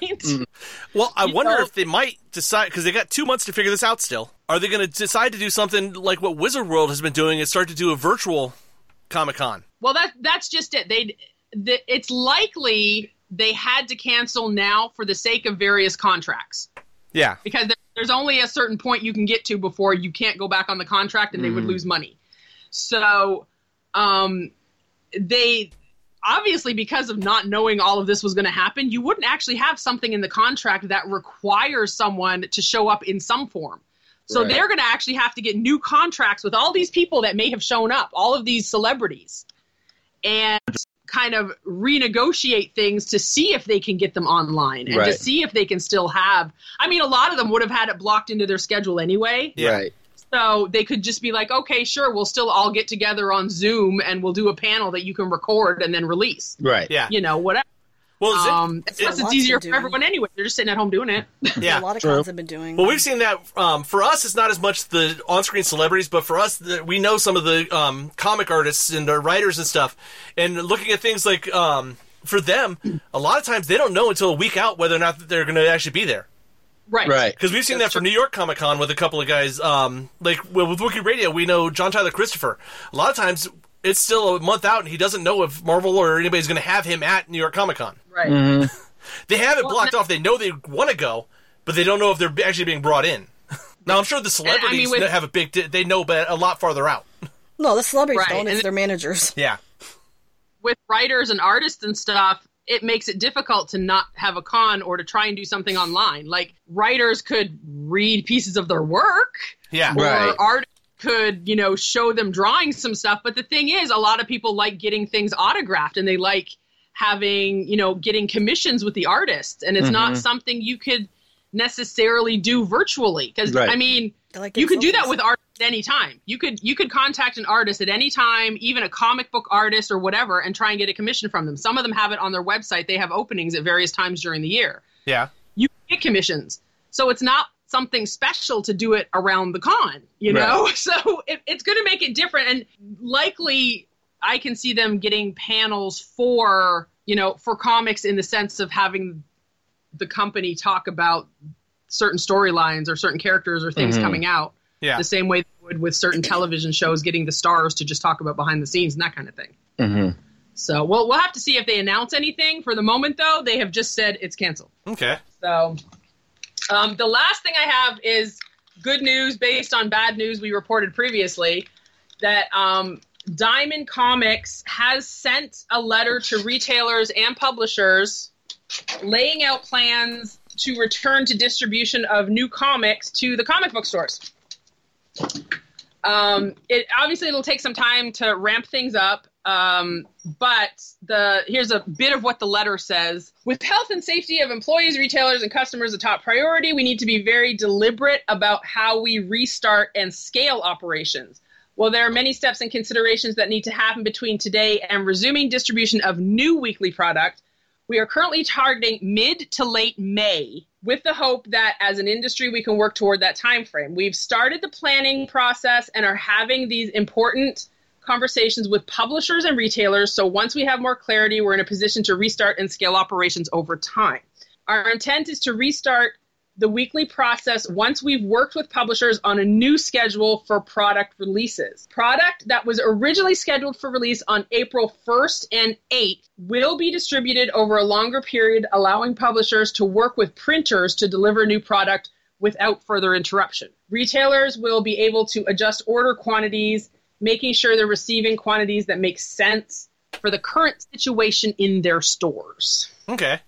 Well, I You wonder know- if they might decide because they got two months to figure this out. Still, are they going to decide to do something like what Wizard World has been doing and start to do a virtual Comic Con? Well, that that's just it. They, the, it's likely they had to cancel now for the sake of various contracts Yeah, because there's only a certain point you can get to before you can't go back on the contract and they would lose money. So, um, they obviously because of not knowing all of this was going to happen, you wouldn't actually have something in the contract that requires someone to show up in some form. So Right. they're going to actually have to get new contracts with all these people that may have shown up, all of these celebrities, and kind of renegotiate things to see if they can get them online and to see if they can still have. I mean, a lot of them would have had it blocked into their schedule anyway. Yeah. Right. So they could just be like, okay, sure, we'll still all get together on Zoom and we'll do a panel that you can record and then release. Right. yeah. You know, whatever. Well, is it- Um, plus, Lots it's easier for everyone anyway. They're just sitting at home doing it. yeah. a lot of true. cons have been doing. Well, we've seen that. Um, for us, it's not as much the on-screen celebrities, but for us, the, we know some of the um, comic artists and the writers and stuff. And looking at things like, um, for them, a lot of times they don't know until a week out whether or not they're going to actually be there. Right. Right. Because we've seen That's that for New York Comic Con with a couple of guys. Um, like well, with Wiki Radio, we know John Tyler Christopher. A lot of times, it's still a month out, and he doesn't know if Marvel or anybody's going to have him at New York Comic Con. Right. Mm-hmm. They have it Well, blocked no- off. They know they want to go, but they don't know if they're actually being brought in. now, I'm sure the celebrities with- have a big. They know, but a lot farther out. no, the celebrities Right, don't. and It's it- their managers. Yeah, With writers and artists and stuff, it makes it difficult to not have a con or to try and do something online. Like writers could read pieces of their work. yeah, Right. or art could you know show them drawing some stuff. But the thing is a lot of people like getting things autographed and they like having you know getting commissions with the artists. And it's not mm-hmm. something you could necessarily do virtually. Because Right. i mean like you could do that with art at any time. You could you could contact an artist at any time even a comic book artist or whatever and try and get a commission from them. Some of them have it on their website. They have openings at various times during the year. Yeah. you get commissions. So it's not something special to do it around the con, you Right. know? So it, it's going to make it different. And likely, I can see them getting panels for, you know, for comics in the sense of having the company talk about certain storylines or certain characters or things Mhm. coming out Yeah. the same way they would with certain television shows getting the stars to just talk about behind the scenes and that kind of thing. hmm So we'll, we'll have to see if they announce anything. For the moment, though, they have just said it's canceled. Okay. So, um, the last thing I have is good news based on bad news we reported previously that um, Diamond Comics has sent a letter to retailers and publishers laying out plans to return to distribution of new comics to the comic book stores. Um, it obviously it'll take some time to ramp things up, Um, but the here's a bit of what the letter says. With health and safety of employees, retailers, and customers a top priority, we need to be very deliberate about how we restart and scale operations. While there are many steps and considerations that need to happen between today and resuming distribution of new weekly product, we are currently targeting mid to late May with the hope that as an industry we can work toward that time frame. We've started the planning process and are having these important conversations with publishers and retailers. So once we have more clarity, we're in a position to restart and scale operations over time. Our intent is to restart the weekly process once we've worked with publishers on a new schedule for product releases. Product that was originally scheduled for release on April 1st and 8th will be distributed over a longer period, allowing publishers to work with printers to deliver new product without further interruption. Retailers will be able to adjust order quantities, making sure they're receiving quantities that make sense for the current situation in their stores. Okay.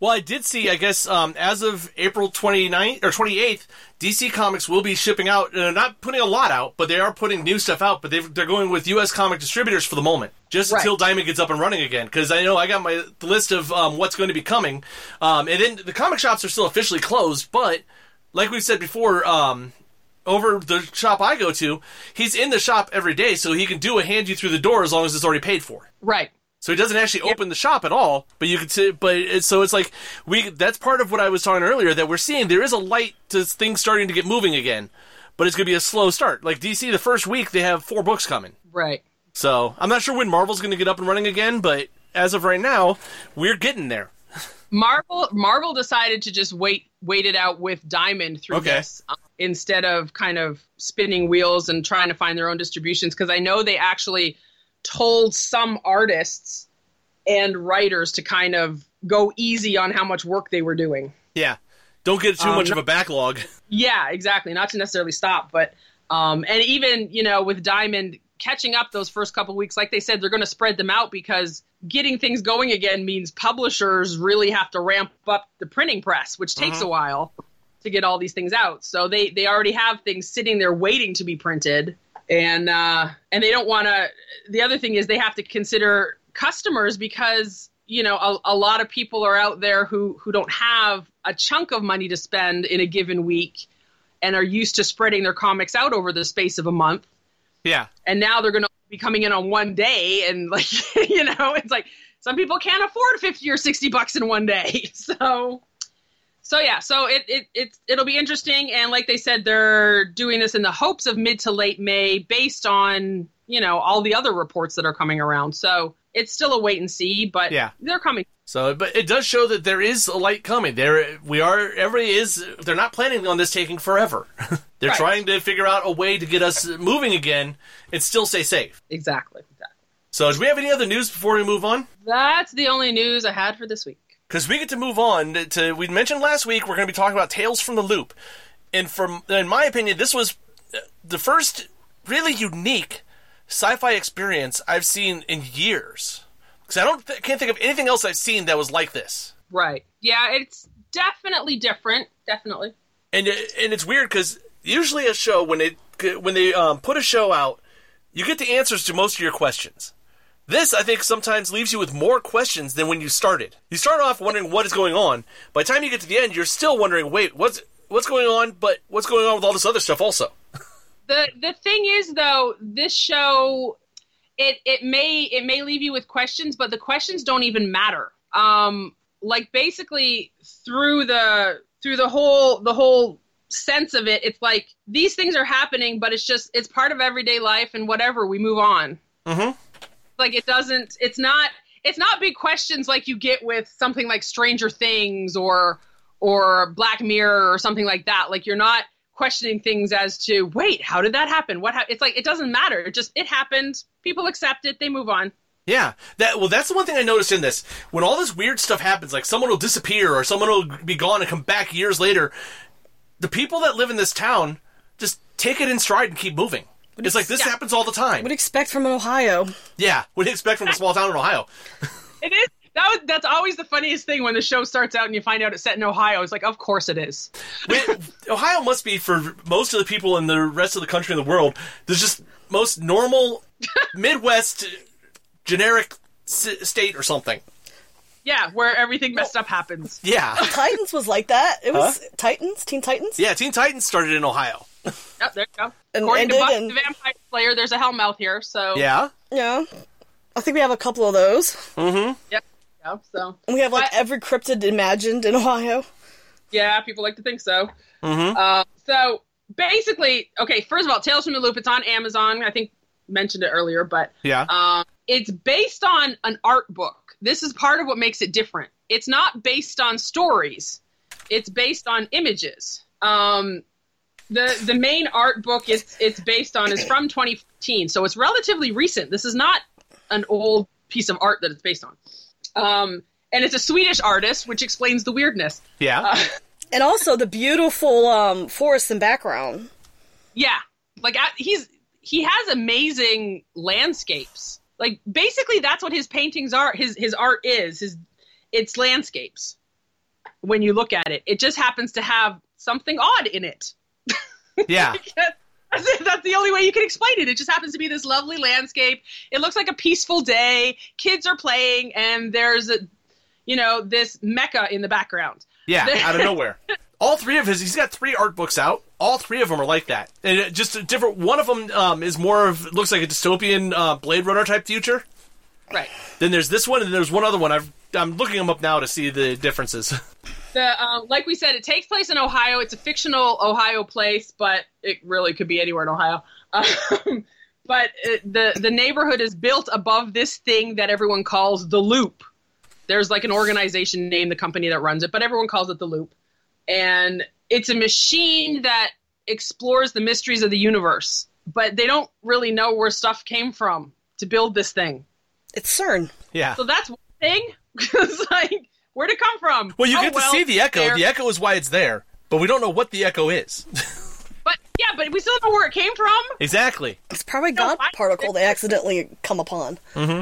Well, I did see, I guess, um, as of April 29th or 28th, DC Comics will be shipping out, uh, not putting a lot out, but they are putting new stuff out, but they are going with UCS Comic Distributors for the moment, just Right. until Diamond gets up and running again. Because I know I got my list of um, what's going to be coming. Um, and then the comic shops are still officially closed, but like we said before, um, over the shop I go to, he's in the shop every day, so he can do a hand you through the door as long as it's already paid for. Right. So he doesn't actually open the shop at all, but you can see. But it's, so it's like we. That's part of what I was talking earlier that we're seeing. There is a light to things starting to get moving again, but it's going to be a slow start. Like DC, the first week they have four books coming. Right. So I'm not sure when Marvel's going to get up and running again, but as of right now, we're getting there. Marvel Marvel decided to just wait wait it out with Diamond through Okay. this um, instead of kind of spinning wheels and trying to find their own distributions because I know they actually told some artists and writers to kind of go easy on how much work they were doing. Yeah, don't get too Um, much of a backlog. Yeah, exactly. Not to necessarily stop, but um, and even you know with Diamond catching up those first couple weeks, like they said, they're going to spread them out because getting things going again means publishers really have to ramp up the printing press, which takes a while to get all these things out. So they they already have things sitting there waiting to be printed, and uh, and they don't want to. The other thing is they have to consider customers because you know a, a lot of people are out there who who don't have a chunk of money to spend in a given week and are used to spreading their comics out over the space of a month Yeah, and now they're going to be coming in on one day and like you know it's like some people can't afford 50 or 60 bucks in one day so so yeah so it, it it it'll be interesting and like they said they're doing this in the hopes of mid to late may based on you know all the other reports that are coming around so it's still a wait and see but Yeah. they're coming So, but it does show that there is a light coming. There, we are. Everybody is. They're not planning on this taking forever. they're Right. trying to figure out a way to get us moving again and still stay safe. exactly So, do we have any other news before we move on? that's the only news i had for this week Because we get to move on to. We mentioned last week we're going to be talking about Tales from the Loop, and from in my opinion, this was uh, the first really unique sci-fi experience I've seen in years. Because I don't th- can't think of anything else I've seen that was like this. right yeah it's definitely different definitely and and it's weird because usually a show when it when they um, put a show out, you get the answers to most of your questions. This, I think, sometimes leaves you with more questions than when you started. You start off wondering what is going on. By the time you get to the end, you're still wondering, wait, what's what's going on? But what's going on with all this other stuff also? the the thing is though this show it it may it may leave you with questions but the questions don't even matter um like basically through the through the whole the whole sense of it it's like these things are happening but it's just it's part of everyday life and whatever we move on Mhm. Like it doesn't it's not it's not big questions like you get with something like stranger things or or black mirror or something like that like you're not questioning things as to wait how did that happen what ha-? it's like it doesn't matter it just it happened people accept it they move on Yeah, that well, that's the one thing I noticed in this. When all this weird stuff happens, like someone will disappear or someone will be gone and come back years later, the people that live in this town just take it in stride and keep moving. It's like this Yeah. happens all the time. What would expect from Ohio. Yeah, what do you expect from a small town in Ohio? it is that was, that's always the funniest thing when the show starts out and you find out it's set in ohio it's like of course it is Wait, Ohio must be for most of the people in the rest of the country and the world. There's just most normal Midwest generic s- state or something. Yeah, where everything messed up happens. Yeah, Titans was like that. It was Titans, Teen Titans. yeah. Teen Titans started in Ohio. Yep, there you go. And According to ended Buffy and- the Vampire Slayer, there's a Hellmouth here, so Yeah, Yeah, I think we have a couple of those. Yep. Yeah, so And we have like I- every cryptid imagined in Ohio. yeah, people like to think so. Uh, so basically, okay. First of all, Tales from the Loop. It's on Amazon. I think mentioned it earlier, but yeah. um, it's based on an art book. This is part of what makes it different. It's not based on stories. It's based on images. Um, the the main art book it's it's based on is from 2015, so it's relatively recent. This is not an old piece of art that it's based on. Um, and it's a Swedish artist, which explains the weirdness. yeah. uh, And also the beautiful um, forest and background. Yeah, like I, he's he has amazing landscapes. Like basically, that's what his paintings are. His his art is his it's landscapes. When you look at it, it just happens to have something odd in it. Yeah. That's, the only way you can explain it. It just happens to be this lovely landscape. It looks like a peaceful day. Kids are playing, and there's a, you know, this mecca in the background. Yeah, out of nowhere. All three of his, he's got three art books out. All three of them are like that, and just a different. One of them um, is more of looks like a dystopian uh, Blade Runner type future. Right. Then there's this one, and there's one other one. I've, I'm looking them up now to see the differences. The um, like we said, it takes place in Ohio. It's a fictional Ohio place, but it really could be anywhere in Ohio. Um, but it, the the neighborhood is built above this thing that everyone calls the Loop. There's like an organization named the company that runs it, but everyone calls it the Loop. And it's a machine that explores the mysteries of the universe, but they don't really know where stuff came from to build this thing. It's CERN. yeah. So that's one thing. it's like, where'd it come from? Well, you Oh, get to well, see the echo. there. The echo is why it's there, but we don't know what the echo is. But yeah, but we still don't know where it came from. exactly. It's probably No, God I- particle they accidentally come upon. Mm-hmm.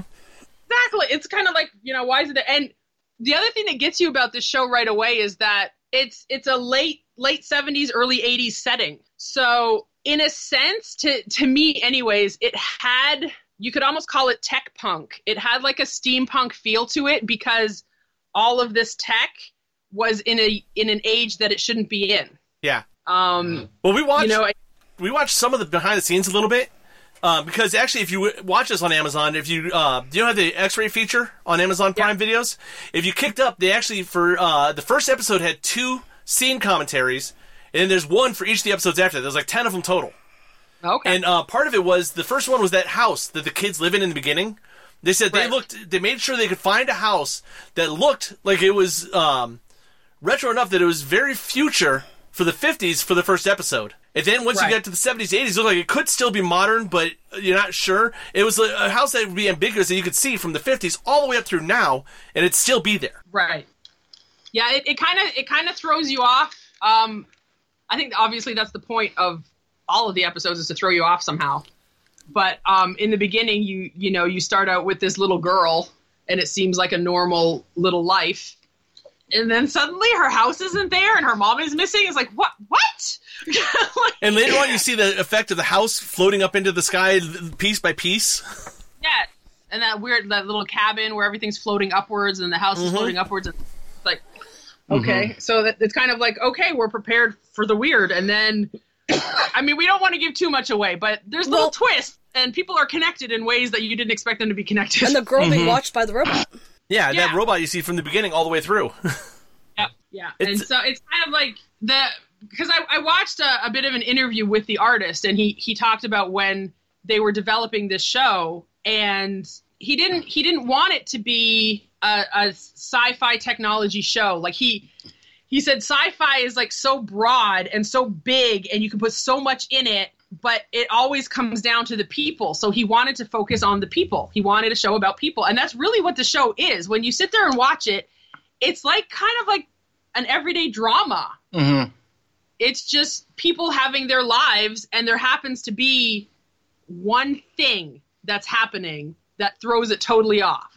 Exactly. It's kind of like you know why is it? And the other thing that gets you about this show right away is that it's it's a late late seventies, early eighties setting. So in a sense, to to me, anyways, it had you could almost call it tech punk. It had like a steampunk feel to it because all of this tech was in a in an age that it shouldn't be in. Yeah. Um, Well, we watched you know, we watched some of the behind the scenes a little bit. Uh, because actually, if you w- watch this on Amazon, if you uh, do you know have the X-ray feature on Amazon Prime Videos? If you kicked up, they actually for uh, the first episode had two scene commentaries, and then there's one for each of the episodes after. that. There's like ten of them total. okay. And uh, part of it was the first one was that house that the kids live in in the beginning. They said they looked, they made sure they could find a house that looked like it was um, retro enough that it was very future for the 50s for the first episode. And then once Right. you get to the 70s, 80s, it looked like it could still be modern, but you're not sure. It was a, house that would be ambiguous that you could see from the 50s all the way up through now, and it'd still be there. Right. Yeah, it, it kind of it kind of throws you off. Um, I think obviously that's the point of all of the episodes is to throw you off somehow. But um, in the beginning, you you know you start out with this little girl, and it seems like a normal little life, and then suddenly her house isn't there, and her mom is missing. It's like what what? Like, And later on, you see the effect of the house floating up into the sky piece by piece. Yeah, and that weird that little cabin where everything's floating upwards and the house is floating upwards. And it's like, okay, so that, it's kind of like okay, we're prepared for the weird, and then, I mean, we don't want to give too much away, but there's little Well- twists, and people are connected in ways that you didn't expect them to be connected. And the girl being mm-hmm. watched by the robot. Yeah, and that robot you see from the beginning all the way through. Yeah, yeah. It's- and so it's kind of like the because I, I watched a, a bit of an interview with the artist, and he he talked about when they were developing this show, and he didn't he didn't want it to be a, a sci-fi technology show. Like he he said sci-fi is like so broad and so big, and you can put so much in it. But it always comes down to the people. So he wanted to focus on the people. He wanted a show about people. And that's really what the show is. When you sit there and watch it, it's like kind of like an everyday drama. Mm-hmm. It's just people having their lives, and there happens to be one thing that's happening that throws it totally off.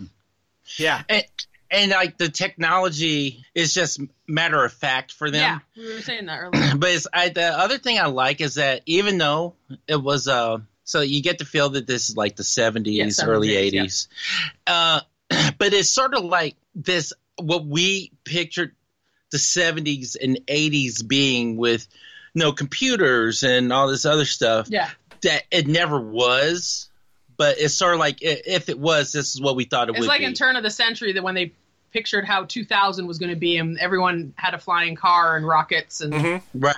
yeah. And, and like the technology is just matter of fact for them. Yeah, we were saying that earlier. But it's, I, the other thing I like is that even though it was a So you get to feel that this is like the 70s, Yeah, 70s, early yeah. 80s. Uh, but it's sort of like this what we pictured the 70s and 80s being with no computers and all this other stuff Yeah. that it never was. But it's sort of like if it was, this is what we thought it It's would It's like be. in turn of the century that when they pictured how 2000 was going to be, and everyone had a flying car and rockets and mm-hmm. right.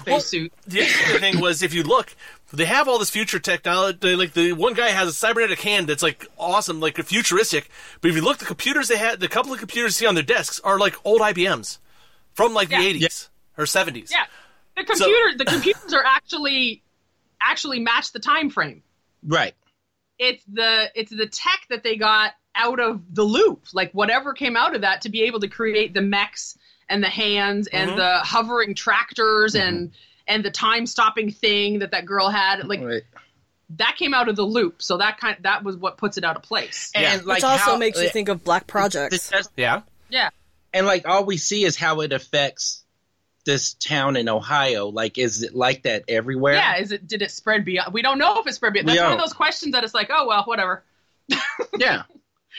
spacesuit. The interesting thing was, if you look, they have all this future technology. Like the one guy has a cybernetic hand that's like awesome, like futuristic. But if you look, the computers they had, the couple of computers you see on their desks are like old IBMs from like Yeah. the eighties or seventies. Yeah, the computer, the computers are actually actually match the time frame. Right. It's the it's the tech that they got out of the loop, like whatever came out of that, to be able to create the mechs and the hands and mm-hmm. the hovering tractors and mm-hmm. and the time stopping thing that that girl had. Like right. that came out of the loop, so that kind that was what puts it out of place. Yeah. And like Which also how- makes you think of Black Projects. This- Yeah. Yeah, and like all we see is how it affects this town in Ohio. Like, is it like that everywhere? yeah. Is it did it spread beyond? We don't know if it spread beyond. We That's one of don't. those questions that it's like, oh well, whatever. yeah,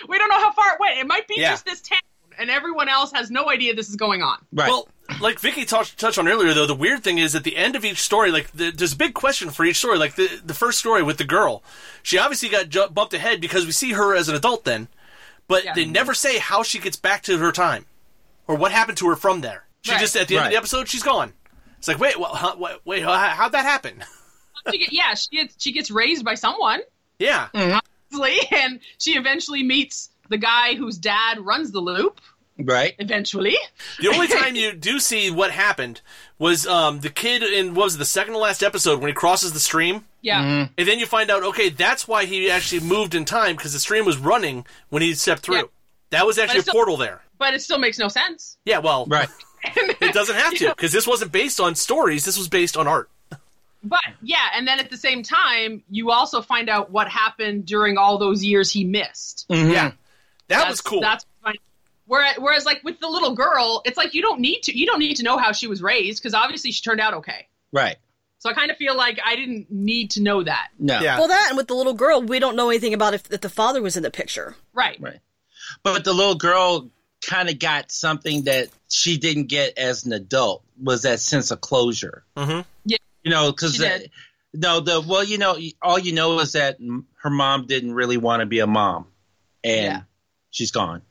We don't know how far it went. It might be Yeah. just this town, and everyone else has no idea this is going on. right. Well, like Vicky touched touched on earlier, though, the weird thing is at the end of each story, like the, there's a big question for each story. Like the the first story with the girl, she obviously got ju- bumped ahead because we see her as an adult then, but Yeah. they never say how she gets back to her time or what happened to her from there. She Right. just at the end of the episode, she's gone. It's like wait, what, huh, what, wait, how, how'd that happen? She get, yeah, she gets she gets raised by someone, yeah, obviously, and she eventually meets the guy whose dad runs the loop. right. Eventually, The only time you do see what happened was um, the kid in what was it, the second to last episode when he crosses the stream. yeah, Mm-hmm. And then you find out, okay, that's why he actually moved in time because the stream was running when he stepped through. Yeah. That was actually a still- portal there. but it still makes no sense. Yeah, well, Right. it doesn't have to because this wasn't based on stories. This was based on art. But yeah, and then at the same time, you also find out what happened during all those years he missed. Mm-hmm. Yeah, that That's, was cool. That's fine. Whereas, whereas, like with the little girl, it's like you don't need to you don't need to know how she was raised because obviously she turned out okay. Right. So I kind of feel like I didn't need to know that. No. yeah, Well, that and with the little girl, we don't know anything about if, if the father was in the picture. Right. Right. But the little girl kind of got something that she didn't get as an adult was that sense of closure. Mhm. Yeah. You know, because no, the well, you know, all you know is that her mom didn't really want to be a mom, and Yeah. she's gone.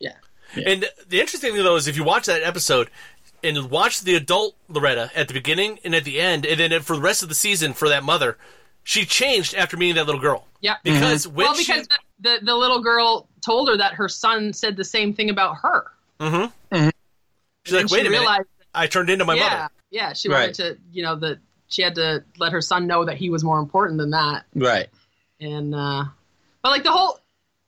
Yeah. And the interesting thing though is if you watch that episode and watch the adult Loretta at the beginning and at the end, and then for the rest of the season for that mother, she changed after meeting that little girl. Yeah. Because when Well, because the, the the little girl told her that her son said the same thing about her. Mm-hmm. Mm-hmm. she's like, wait she a minute, realized- I turned into my yeah, mother. yeah. She Right. wanted to, you know, that she had to let her son know that he was more important than that. Right. And uh but like the whole,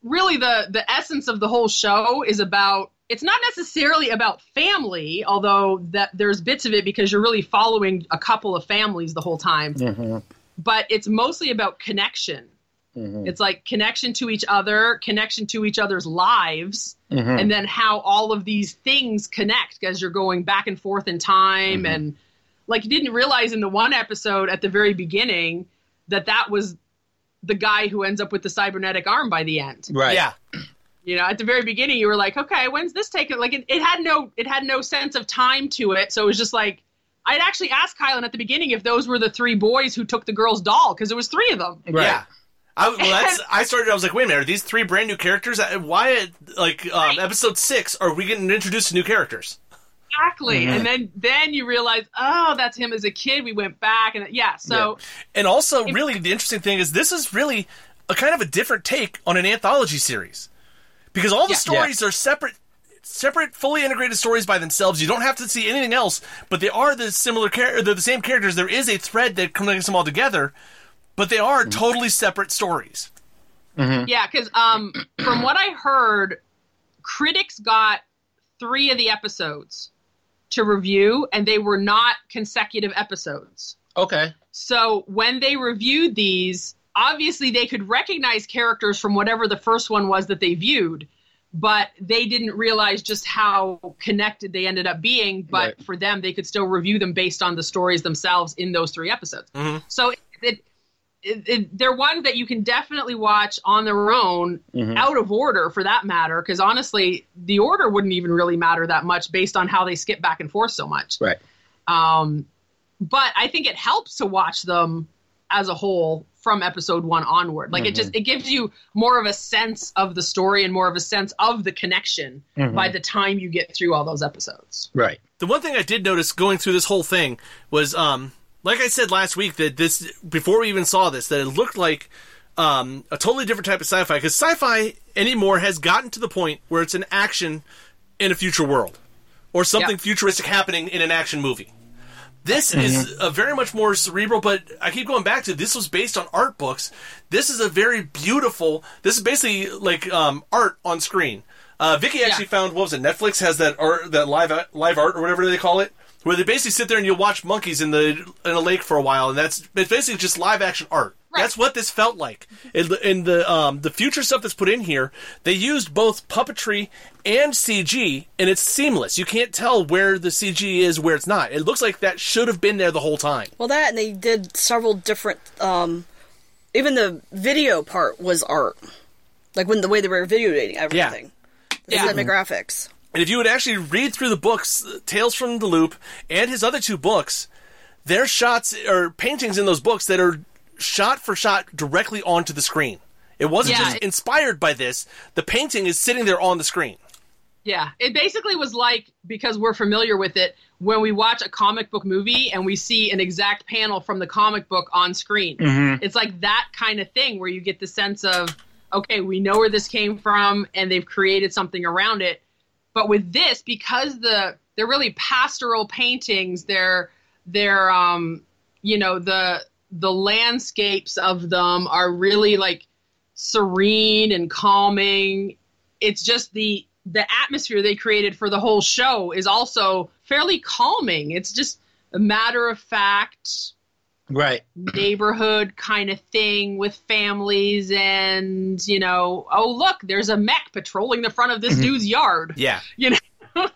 really the the essence of the whole show is about. It's not necessarily about family, although that there's bits of it because you're really following a couple of families the whole time. Mm-hmm. But it's mostly about connection. Mm-hmm. It's like connection to each other, connection to each other's lives, mm-hmm. and then how all of these things connect as you're going back and forth in time. Mm-hmm. And like you didn't realize in the one episode at the very beginning that that was the guy who ends up with the cybernetic arm by the end. Right. Yeah, You know, at the very beginning, you were like, okay, when's this taken? Like, it, it had no, it had no sense of time to it. So it was just like, I'd actually asked Kylan at the beginning if those were the three boys who took the girl's doll because there was three of them. Right. yeah. I, well, that's, I started. I was like, wait a minute, are these three brand new characters? Uh, Why, at, like, um, Right. episode six, are we getting introduced to new characters? Exactly. And then then you realize, oh, that's him as a kid. We went back and yeah. So And also, really, the interesting thing is this is really a kind of a different take on an anthology series because all the Yeah. stories are separate, separate, fully integrated stories by themselves. You don't have to see anything else, but they are the similar char- They're the same characters. There is a thread that connects them all together, but they are mm-hmm. totally separate stories. Mm-hmm. yeah, because um, from what I heard, critics got three of the episodes to review, and they were not consecutive episodes. Okay. So when they reviewed these, obviously they could recognize characters from whatever the first one was that they viewed, but they didn't realize just how connected they ended up being. But Right. for them, they could still review them based on the stories themselves in those three episodes. Mm-hmm. So it, it, it, they're ones that you can definitely watch on their own, Mhm. out of order for that matter. Because honestly, the order wouldn't even really matter that much based on how they skip back and forth so much. Right. Um, but I think it helps to watch them as a whole from episode one onward. Like it just it gives you more of a sense of the story and more of a sense of the connection by the time you get through all those episodes. Right. The one thing I did notice going through this whole thing was, um, like I said last week, that this before we even saw this, that it looked like um, a totally different type of sci-fi because sci-fi anymore has gotten to the point where it's an action in a future world or something Yeah. futuristic happening in an action movie. This is a very much more cerebral, but I keep going back to this was based on art books. This is a very beautiful. This is basically like um, art on screen. Uh, Vicky actually found what was it? Netflix has that art, that live live art or whatever they call it, where they basically sit there and you watch monkeys in the in a lake for a while, and that's it's basically just live action art. Right. That's what this felt like. In the, in the um, the future stuff that's put in here, they used both puppetry and CG, and it's seamless. You can't tell where the CG is, where it's not. It looks like that should have been there the whole time. Well, that and they did several different. Um, even the video part was art, like when the way they were videoing everything. The Yeah. demographics. And if you would actually read through the books, uh, Tales from the Loop, and his other two books, there's shots or paintings in those books that are shot for shot directly onto the screen. It wasn't Yeah, just it- inspired by this. The painting is sitting there on the screen. Yeah, it basically was like because we're familiar with it when we watch a comic book movie and we see an exact panel from the comic book on screen. It's like that kind of thing where you get the sense of okay, we know where this came from and they've created something around it. But with this, because the they're really pastoral paintings, they're they're um you know the the landscapes of them are really like serene and calming it's just the the atmosphere they created for the whole show is also fairly calming. It's just a matter of fact Right. neighborhood kind of thing with families and you know, oh look, there's a mech patrolling the front of this dude's yard. Yeah. You know.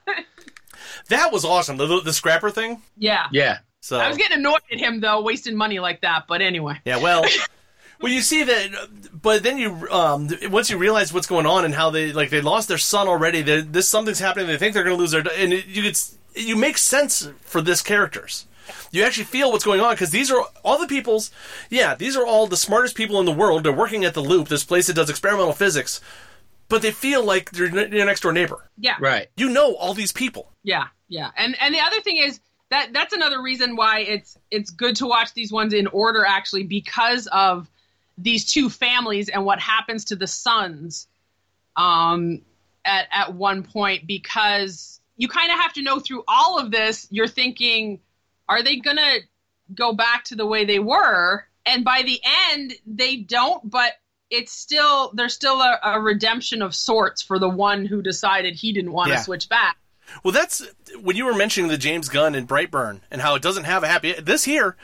That was awesome. The, the scrapper thing. Yeah. Yeah. So I was getting annoyed at him though, wasting money like that, but anyway. Yeah, well, well, you see that, but then you um, once you realize what's going on and how they like they lost their son already. they- This something's happening. They think they're going to lose their, and it, you could you make sense for this characters. You actually feel what's going on because these are all the people's. Yeah, these are all the smartest people in the world. They're working at the Loop, this place that does experimental physics, but they feel like they're ne- your next door neighbor. Yeah. Right. You know all these people. Yeah, yeah, and and the other thing is that that's another reason why it's it's good to watch these ones in order actually because of these two families and what happens to the sons um at at one point because you kind of have to know through all of this you're thinking are they going to go back to the way they were and by the end they don't but it's still there's still a, a redemption of sorts for the one who decided he didn't want to Yeah. switch back Well, that's when you were mentioning the James Gunn and Brightburn and how it doesn't have a happy. This here,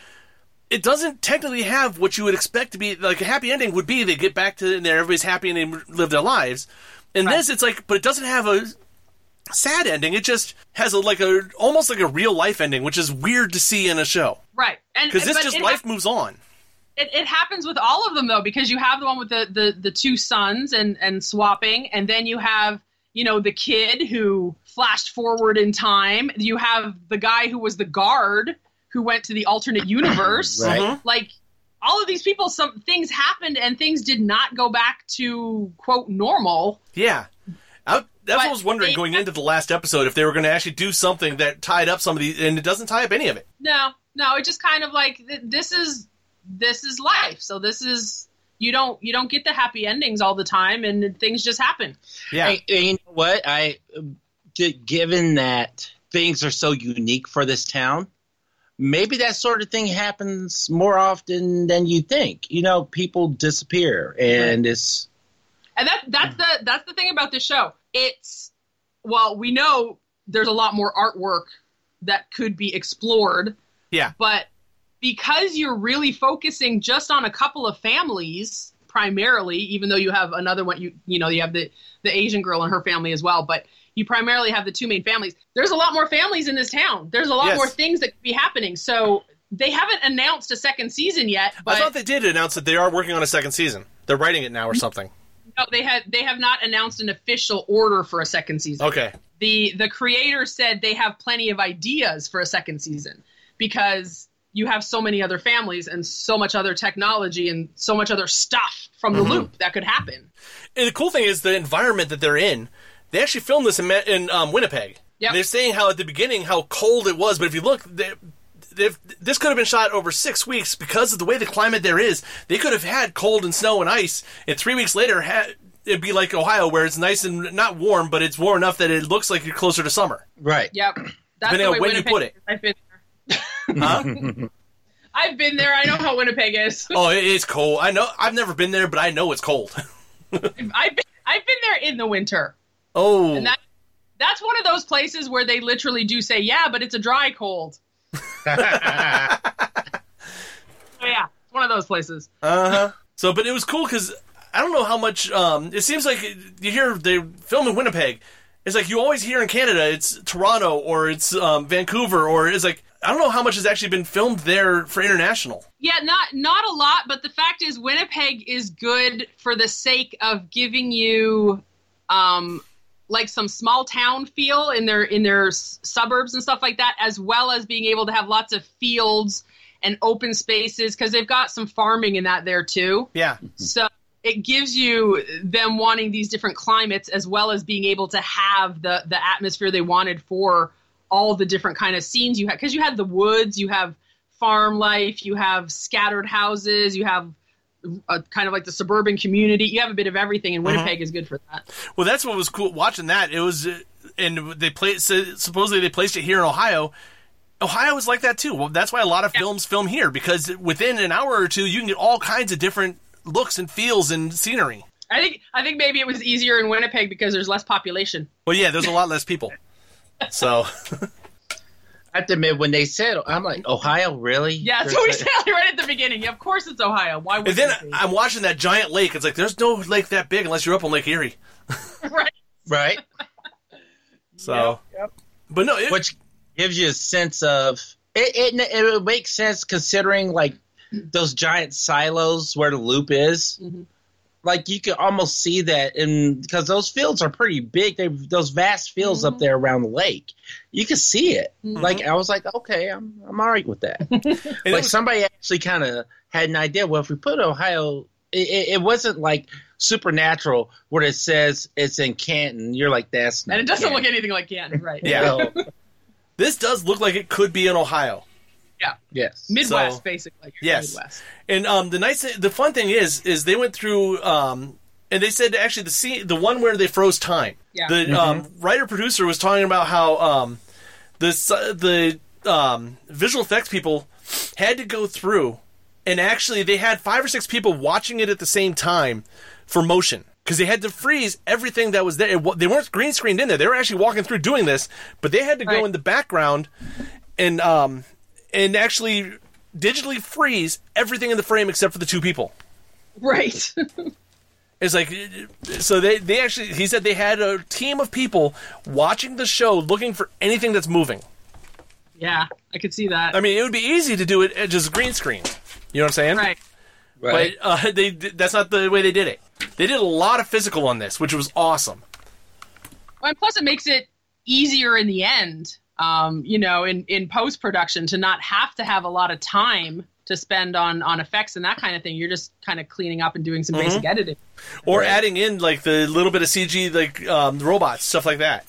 it doesn't technically have what you would expect to be like a happy ending would be. They get back to and everybody's happy and they live their lives. In this, it's like, but it doesn't have a sad ending. It just has a like a almost like a real life ending, which is weird to see in a show Right. And because this just it life hap- moves on. it, it happens with all of them though, because you have the one with the, the, the two sons and, and swapping, and then you have, you know, the kid who flashed forward in time. You have the guy who was the guard who went to the alternate universe. Right. Mhm. Like all of these people, some things happened and things did not go back to quote normal. Yeah. I, that's what I was wondering they- going into the last episode if they were going to actually do something that tied up some of these, and it doesn't tie up any of it. No, no, it just kind of like this is this is life. So this is you don't you don't get the happy endings all the time, and things just happen. Yeah. And, and you know what? I given that things are so unique for this town, maybe that sort of thing happens more often than you think. You know, people disappear, and it's And that that's the that's the thing about this show. It's well, we know there's a lot more artwork that could be explored, Yeah. but because you're really focusing just on a couple of families primarily, even though you have another one, you you know you have the the Asian girl and her family as well, but you primarily have the two main families. There's a lot more families in this town. There's a lot Yes. more things that could be happening. So they haven't announced a second season yet. But I thought they did announce that they are working on a second season. They're writing it now or something. No, they had they have not announced an official order for a second season. Okay. the the creator said they have plenty of ideas for a second season because you have so many other families and so much other technology and so much other stuff from the loop that could happen. And the cool thing is the environment that they're in. They actually filmed this in, in um, Winnipeg. Yep. They're saying how at the beginning how cold it was, but if you look, they, they've, this could have been shot over six weeks because of the way the climate there is. They could have had cold and snow and ice, and three weeks later, ha- it'd be like Ohio, where it's nice and not warm, but it's warm enough that it looks like you're closer to summer. Right. Yep, that's Depending the on way when you put it. I've been Huh? I've been there. I know how Winnipeg is. oh, it is cold. I know. I've never been there, but I know it's cold. I've been I've been there in the winter. oh, And that that's one of those places where they literally do say, "Yeah, but it's a dry cold." So, yeah, it's one of those places. Uh huh. So, but it was cool because I don't know how much. Um, it seems like you hear they film in Winnipeg. It's like you always hear in Canada, it's Toronto or it's um, Vancouver or it's like I don't know how much has actually been filmed there for international. Yeah, not not a lot, but the fact is Winnipeg is good for the sake of giving you um like some small town feel in their in their s- suburbs and stuff like that as well as being able to have lots of fields and open spaces cuz they've got some farming in that there too. Yeah. So it gives you them wanting these different climates as well as being able to have the the atmosphere they wanted for all the different kind of scenes you had because you had the woods, you have farm life, you have scattered houses, you have a, kind of like the suburban community. You have a bit of everything, and Winnipeg is good for that. Well, that's what was cool watching that. It was, uh, and they played. So supposedly they placed it here in Ohio. Ohio is like that too. Well, that's why a lot of films film here because within an hour or two you can get all kinds of different looks and feels and scenery. I think I think maybe it was easier in Winnipeg because there's less population. Well, yeah, there's a lot less people. So I have to admit, when they said, I'm like, Ohio, really? Yeah, There's so we a- said right at the beginning. Yeah, of course, it's Ohio. Why would And then it be? I'm watching that giant lake. It's like there's no lake that big unless you're up on Lake Erie. right? Right. So, Yep. but no, it, Which gives you a sense of it, it. It makes sense considering like those giant silos where the loop is. Mhm. Like you can almost see that, and because those fields are pretty big, they those vast fields up mm-hmm. there around the lake, you can see it. Mm-hmm. Like I was like, okay, I'm I'm all right with that. like was- somebody actually kind of had an idea. Well, if we put Ohio, it, it, it wasn't like supernatural where it says it's in Canton. You're like, that's not And it doesn't Canton. look anything like Canton, right? Yeah. Well, this does look like it could be in Ohio. Yeah. yes. Midwest, So- basically. Yes. Midwest. And um, the nice, the fun thing is, is they went through, um, and they said actually the scene, the one where they froze time. Yeah. The um, writer producer was talking about how um, the s- the um, visual effects people had to go through, and actually they had five or six people watching it at the same time for motion. Because they had to freeze everything that was there. It They weren't green screened in there. They were actually walking through doing this, but they had to go Right. in the background and um, and actually digitally freeze everything in the frame except for the two people. Right. It's like so they they actually he said they had a team of people watching the show looking for anything that's moving. yeah, I could see that. I mean, it would be easy to do it just green screen. You know what I'm saying? right. Right. But uh, they that's not the way they did it. They did a lot of physical on this, which was awesome. Well, and plus, it makes it easier in the end. Um, you know, in in post production, to not have to have a lot of time to spend on on effects and that kind of thing. You're just kind of cleaning up and doing some basic editing. Or Right. adding in like the little bit of CG, like um, robots, stuff like that.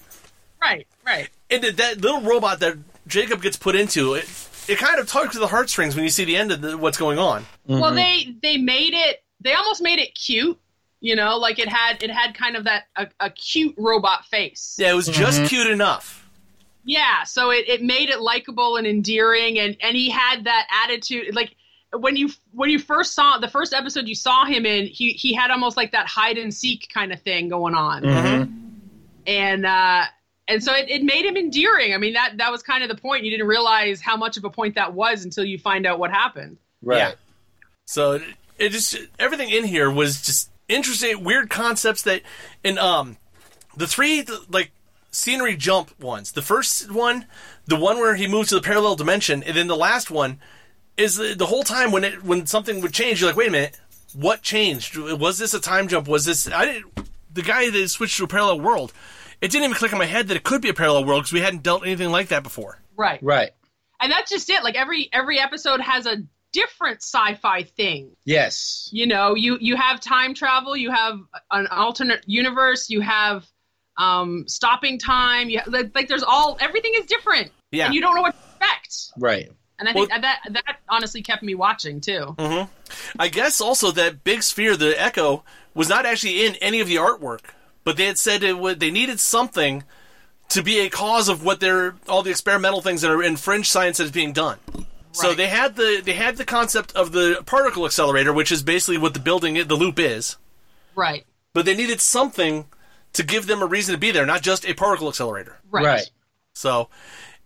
Right. Right. And that- that little robot that Jakob gets put into it, it kind of tugs to the heartstrings when you see the end of the, what's going on. Well, they they made it. They almost made it cute. You know, like it had it had kind of that a, a cute robot face. Yeah, it was just cute enough. Yeah, so it, it made it likable and endearing, and, and he had that attitude. Like when you when you first saw the first episode you saw him in, he he had almost like that hide and seek kind of thing going on, and uh, and so it, it made him endearing. I mean that that was kind of the point. You didn't realize how much of a point that was until you find out what happened. right. Yeah. So it, it just everything in here was just interesting, weird concepts that, and um, the three like scenery jump ones. The first one, the one where he moves to the parallel dimension, and then the last one, is the, the whole time when it when something would change, you're like, wait a minute, what changed? Was this a time jump? Was this I didn't the guy that switched to a parallel world? It didn't even click in my head that it could be a parallel world because we hadn't dealt anything like that before. Right. Right. And that's just it. Like every every episode has a different sci-fi thing. Yes. You know, you you have time travel, you have an alternate universe, you have um stopping time, you like like there's all everything is different. Yeah. And you don't know what to expect. Right. And I think Well- that that honestly kept me watching too. I guess also that big sphere, the Echo, was not actually in any of the artwork, but they had said it would, they needed something to be a cause of what they're all the experimental things that are in fringe science that is being done. So they had the they had the concept of the particle accelerator, which is basically what the building the loop is, Right. but they needed something to give them a reason to be there, not just a particle accelerator. Right. Right. So,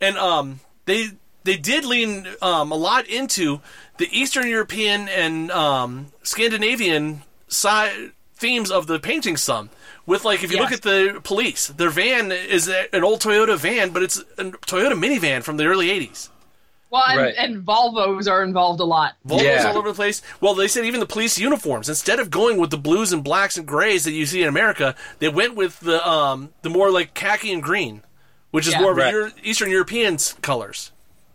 and um, they they did lean um, a lot into the Eastern European and um, Scandinavian side themes of the painting. Some with like if you look at the police, their van is an old Toyota van, but it's a Toyota minivan from the early '80s. Well, and, Right. and Volvos are involved a lot. Volvos Yeah. all over the place. Well, they said even the police uniforms, instead of going with the blues and blacks and grays that you see in America, they went with the um, the more like khaki and green, which is Yeah. more of Right. Euro- Eastern European colors.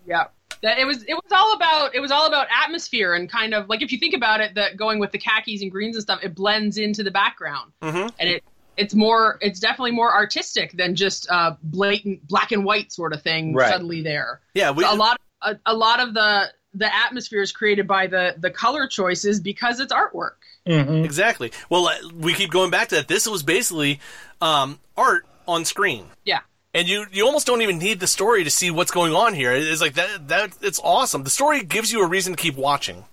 Yeah. That it was it was all about it was all about atmosphere and kind of like if you think about it that going with the khakis and greens and stuff it blends into the background Mm-hmm. and it it's more it's definitely more artistic than just uh blatant black and white sort of thing Right. suddenly there Yeah, we, a lot a, a lot of the the atmosphere is created by the the color choices because it's artwork Mm-hmm. Exactly. Well, uh, we keep going back to that. This was basically um, art on screen, yeah and you you almost don't even need the story to see what's going on here. It's like that that it's awesome. The story gives you a reason to keep watching,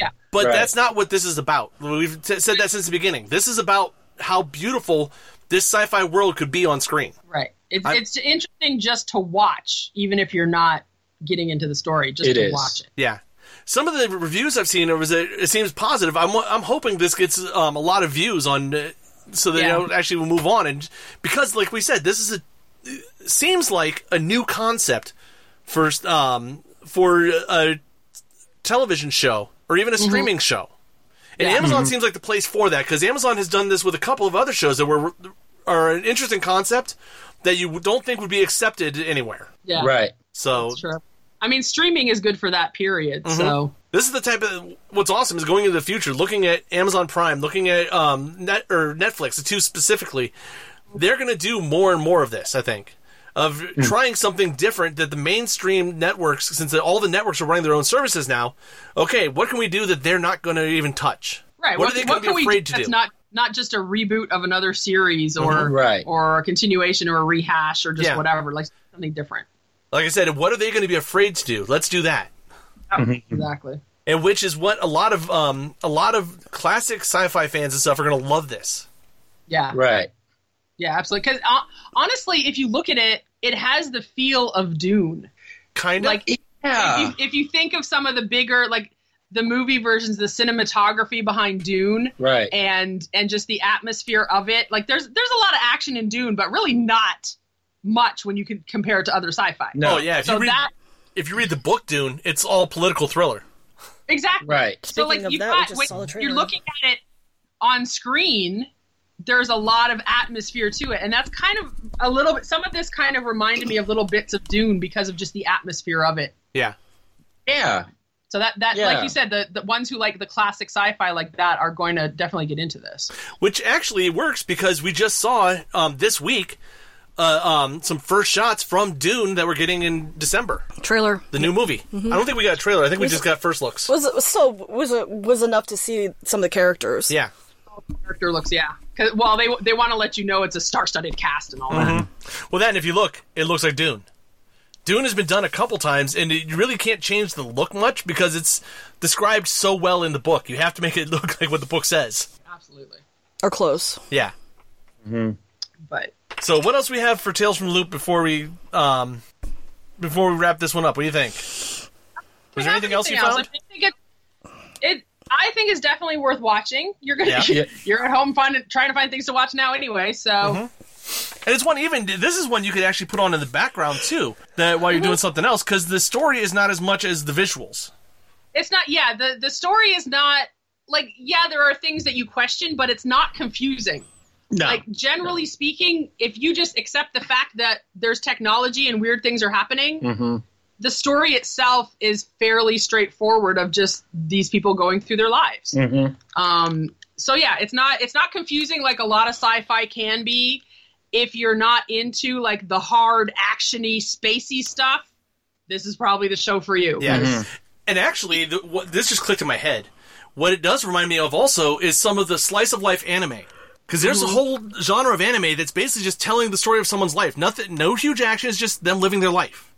yeah but Right. that's not what this is about. We've t- said that since the beginning. This is about how beautiful this sci-fi world could be on screen. right it's I- it's interesting just to watch even if you're not getting into the story just It to is. watch it Yeah. Some of the reviews I've seen, it, was, it seems positive. I'm, I'm hoping this gets um, a lot of views on, uh, so they Yeah. you know, actually move on. And because, like we said, this is a seems like a new concept for um, for a television show or even a streaming show. And Yeah. Amazon seems like the place for that because Amazon has done this with a couple of other shows that were are an interesting concept that you don't think would be accepted anywhere. yeah Right. So Sure. I mean, streaming is good for that period. Mm-hmm. So This is the type of what's awesome is going into the future, looking at Amazon Prime, looking at um, net or Netflix, the two specifically. They're going to do more and more of this. I think of trying something different that the mainstream networks, since all the networks are running their own services now. Okay, what can we do that they're not going to even touch? right, What, what, are they going to can be we afraid do to that's do? not not just a reboot of another series or Mhm. Right. or a continuation or a rehash or just Yeah. whatever, like something different. Like I said, what are they going to be afraid to do? Let's do that. Exactly. And which is what a lot of um, a lot of classic sci-fi fans and stuff are going to love. This. Yeah. Right. Yeah, absolutely. Because uh, honestly, if you look at it, it has the feel of Dune. Kind of. Like if, Yeah. you, if you think of some of the bigger like the movie versions, the cinematography behind Dune, Right. and and just the atmosphere of it. Like there's there's a lot of action in Dune, but really not much when you can compare it to other sci-fi. No. oh yeah, if So you read that if you read the book Dune, it's all political thriller. exactly. Right. So like Speaking of you that, got, when you're looking at it on screen, there's a lot of atmosphere to it, and that's kind of a little bit. Some of this kind of reminded me of little bits of Dune because of just the atmosphere of it. Yeah. Yeah. So that that Yeah. like you said, the the ones who like the classic sci-fi like that are going to definitely get into this. Which actually works because we just saw um, this week uh, um, some first shots from Dune that we're getting in December, Trailer the new movie. I don't think we got a trailer. I think we just got first looks. was it so was it was enough to see some of the characters. Yeah. Character looks yeah. 'Cause- well, they they want to let you know it's a star-studded cast and all that. Well, then if you look, it looks like Dune. Dune has been done a couple times, and you really can't change the look much because it's described so well in the book. You have to make it look like what the book says. Absolutely. Or close. Yeah. But So what else we have for Tales from the Loop before we um before we wrap this one up? What do you think? Was there anything else you found? I think it, it I think is definitely worth watching. You're gonna Yeah. You're at home finding trying to find things to watch now anyway. So Mm-hmm. And it's one even this is one you could actually put on in the background too, that while you're doing something else, because the story is not as much as the visuals. it's not. Yeah, the the story is not like. Yeah, there are things that you question, but it's not confusing. No. Like generally speaking, if you just accept the fact that there's technology and weird things are happening, hmm the story itself is fairly straightforward of just these people going through their lives. hmm Um, so yeah, it's not it's not confusing like a lot of sci-fi can be. If you're not into like the hard actiony spacey stuff, this is probably the show for you. Yeah. And actually, the, what, this just clicked in my head. What it does remind me of also is some of the slice of life anime. Because there's a mm-hmm. whole genre of anime that's basically just telling the story of someone's life. Nothing, no huge action. It's just them living their life.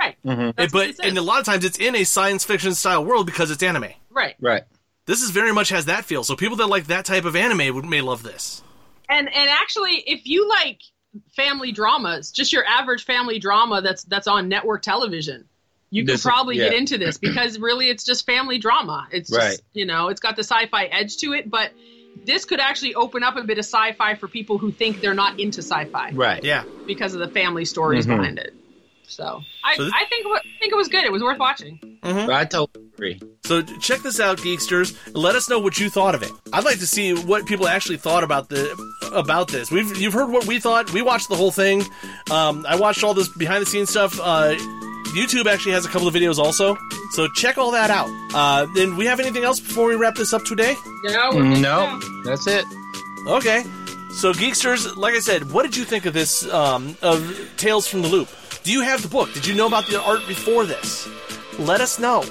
Right. And- That's what but and a lot of times it's in a science fiction style world because it's anime. Right. Right. This is very much has that feel. So people that like that type of anime would may love this. And and actually, if you like family dramas, just your average family drama that's that's on network television, you could This- probably yeah. get into this because really it's just family drama. It's just Right. you know it's got the sci-fi edge to it, but this could actually open up a bit of sci-fi for people who think they're not into sci-fi Right. Yeah. because of the family stories Mhm. behind it. So I, So this- I think it I think it was good. It was worth watching. I totally agree. So check this out, Geeksters. Let us know what you thought of it. I'd like to see what people actually thought about the about this. We've you've heard what we thought. We watched the whole thing. Um, I watched all this behind the scenes stuff. Uh, YouTube actually has a couple of videos also. So check all that out. Uh, then we have anything else before we wrap this up today? Yeah, we're good to No, that's it. Okay. So Geeksters, like I said, what did you think of this um, of Tales from the Loop? Do you have the book? Did you know about the art before this? Let us know.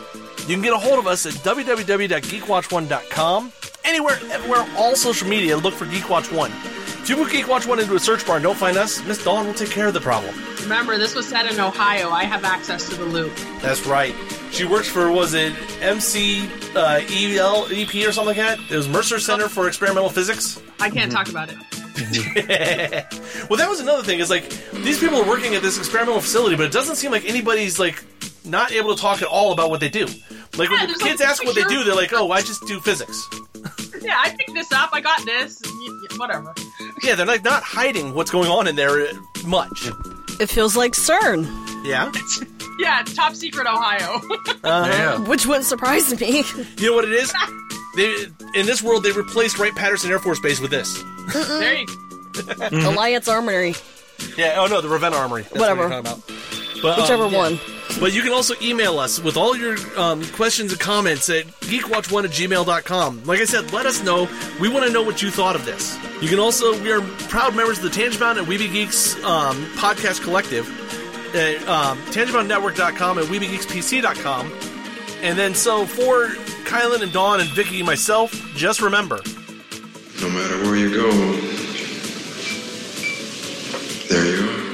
You can get a hold of us at www.geekwatch1.com. Anywhere, everywhere, all social media, look for Geekwatch1. If you put Geekwatch1 into a search bar and don't find us, Miss Dawn will take care of the problem. Remember, this was set in Ohio. I have access to the loop. That's right. She works for, was it MC uh, EL, EP or something like that? It was Mercer Center for Experimental Physics. I can't talk about it. well, that was another thing. Is like these people are working at this experimental facility, but it doesn't seem like anybody's like not able to talk at all about what they do. Like when the kids like, ask what they do, they're like, "Oh, I just do physics." Yeah, I picked this up. I got this. and y- y- Whatever. Yeah, they're like not hiding what's going on in there much. It feels like CERN, Yeah, Yeah, it's top secret Ohio. uh, Yeah. which wouldn't surprise me. you know what it is? They in this world they replaced Wright Patterson Air Force Base with this. there you go. Alliance Armory, Yeah. Oh no, the Ravenna Armory. That's Whatever. What you're talking about. But, um, whichever yeah. But you can also email us with all your um, questions and comments at geekwatch1 at gmail.com. Like I said, let us know. We want to know what you thought of this. You can also, we are proud members of the Tangibound and Weeby Geeks um, podcast collective at um, tangiboundnetwork.com and weebygeekspc.com. And then, so for Kylan and Dawn and Vicky and myself, just remember No matter where you go, there you are.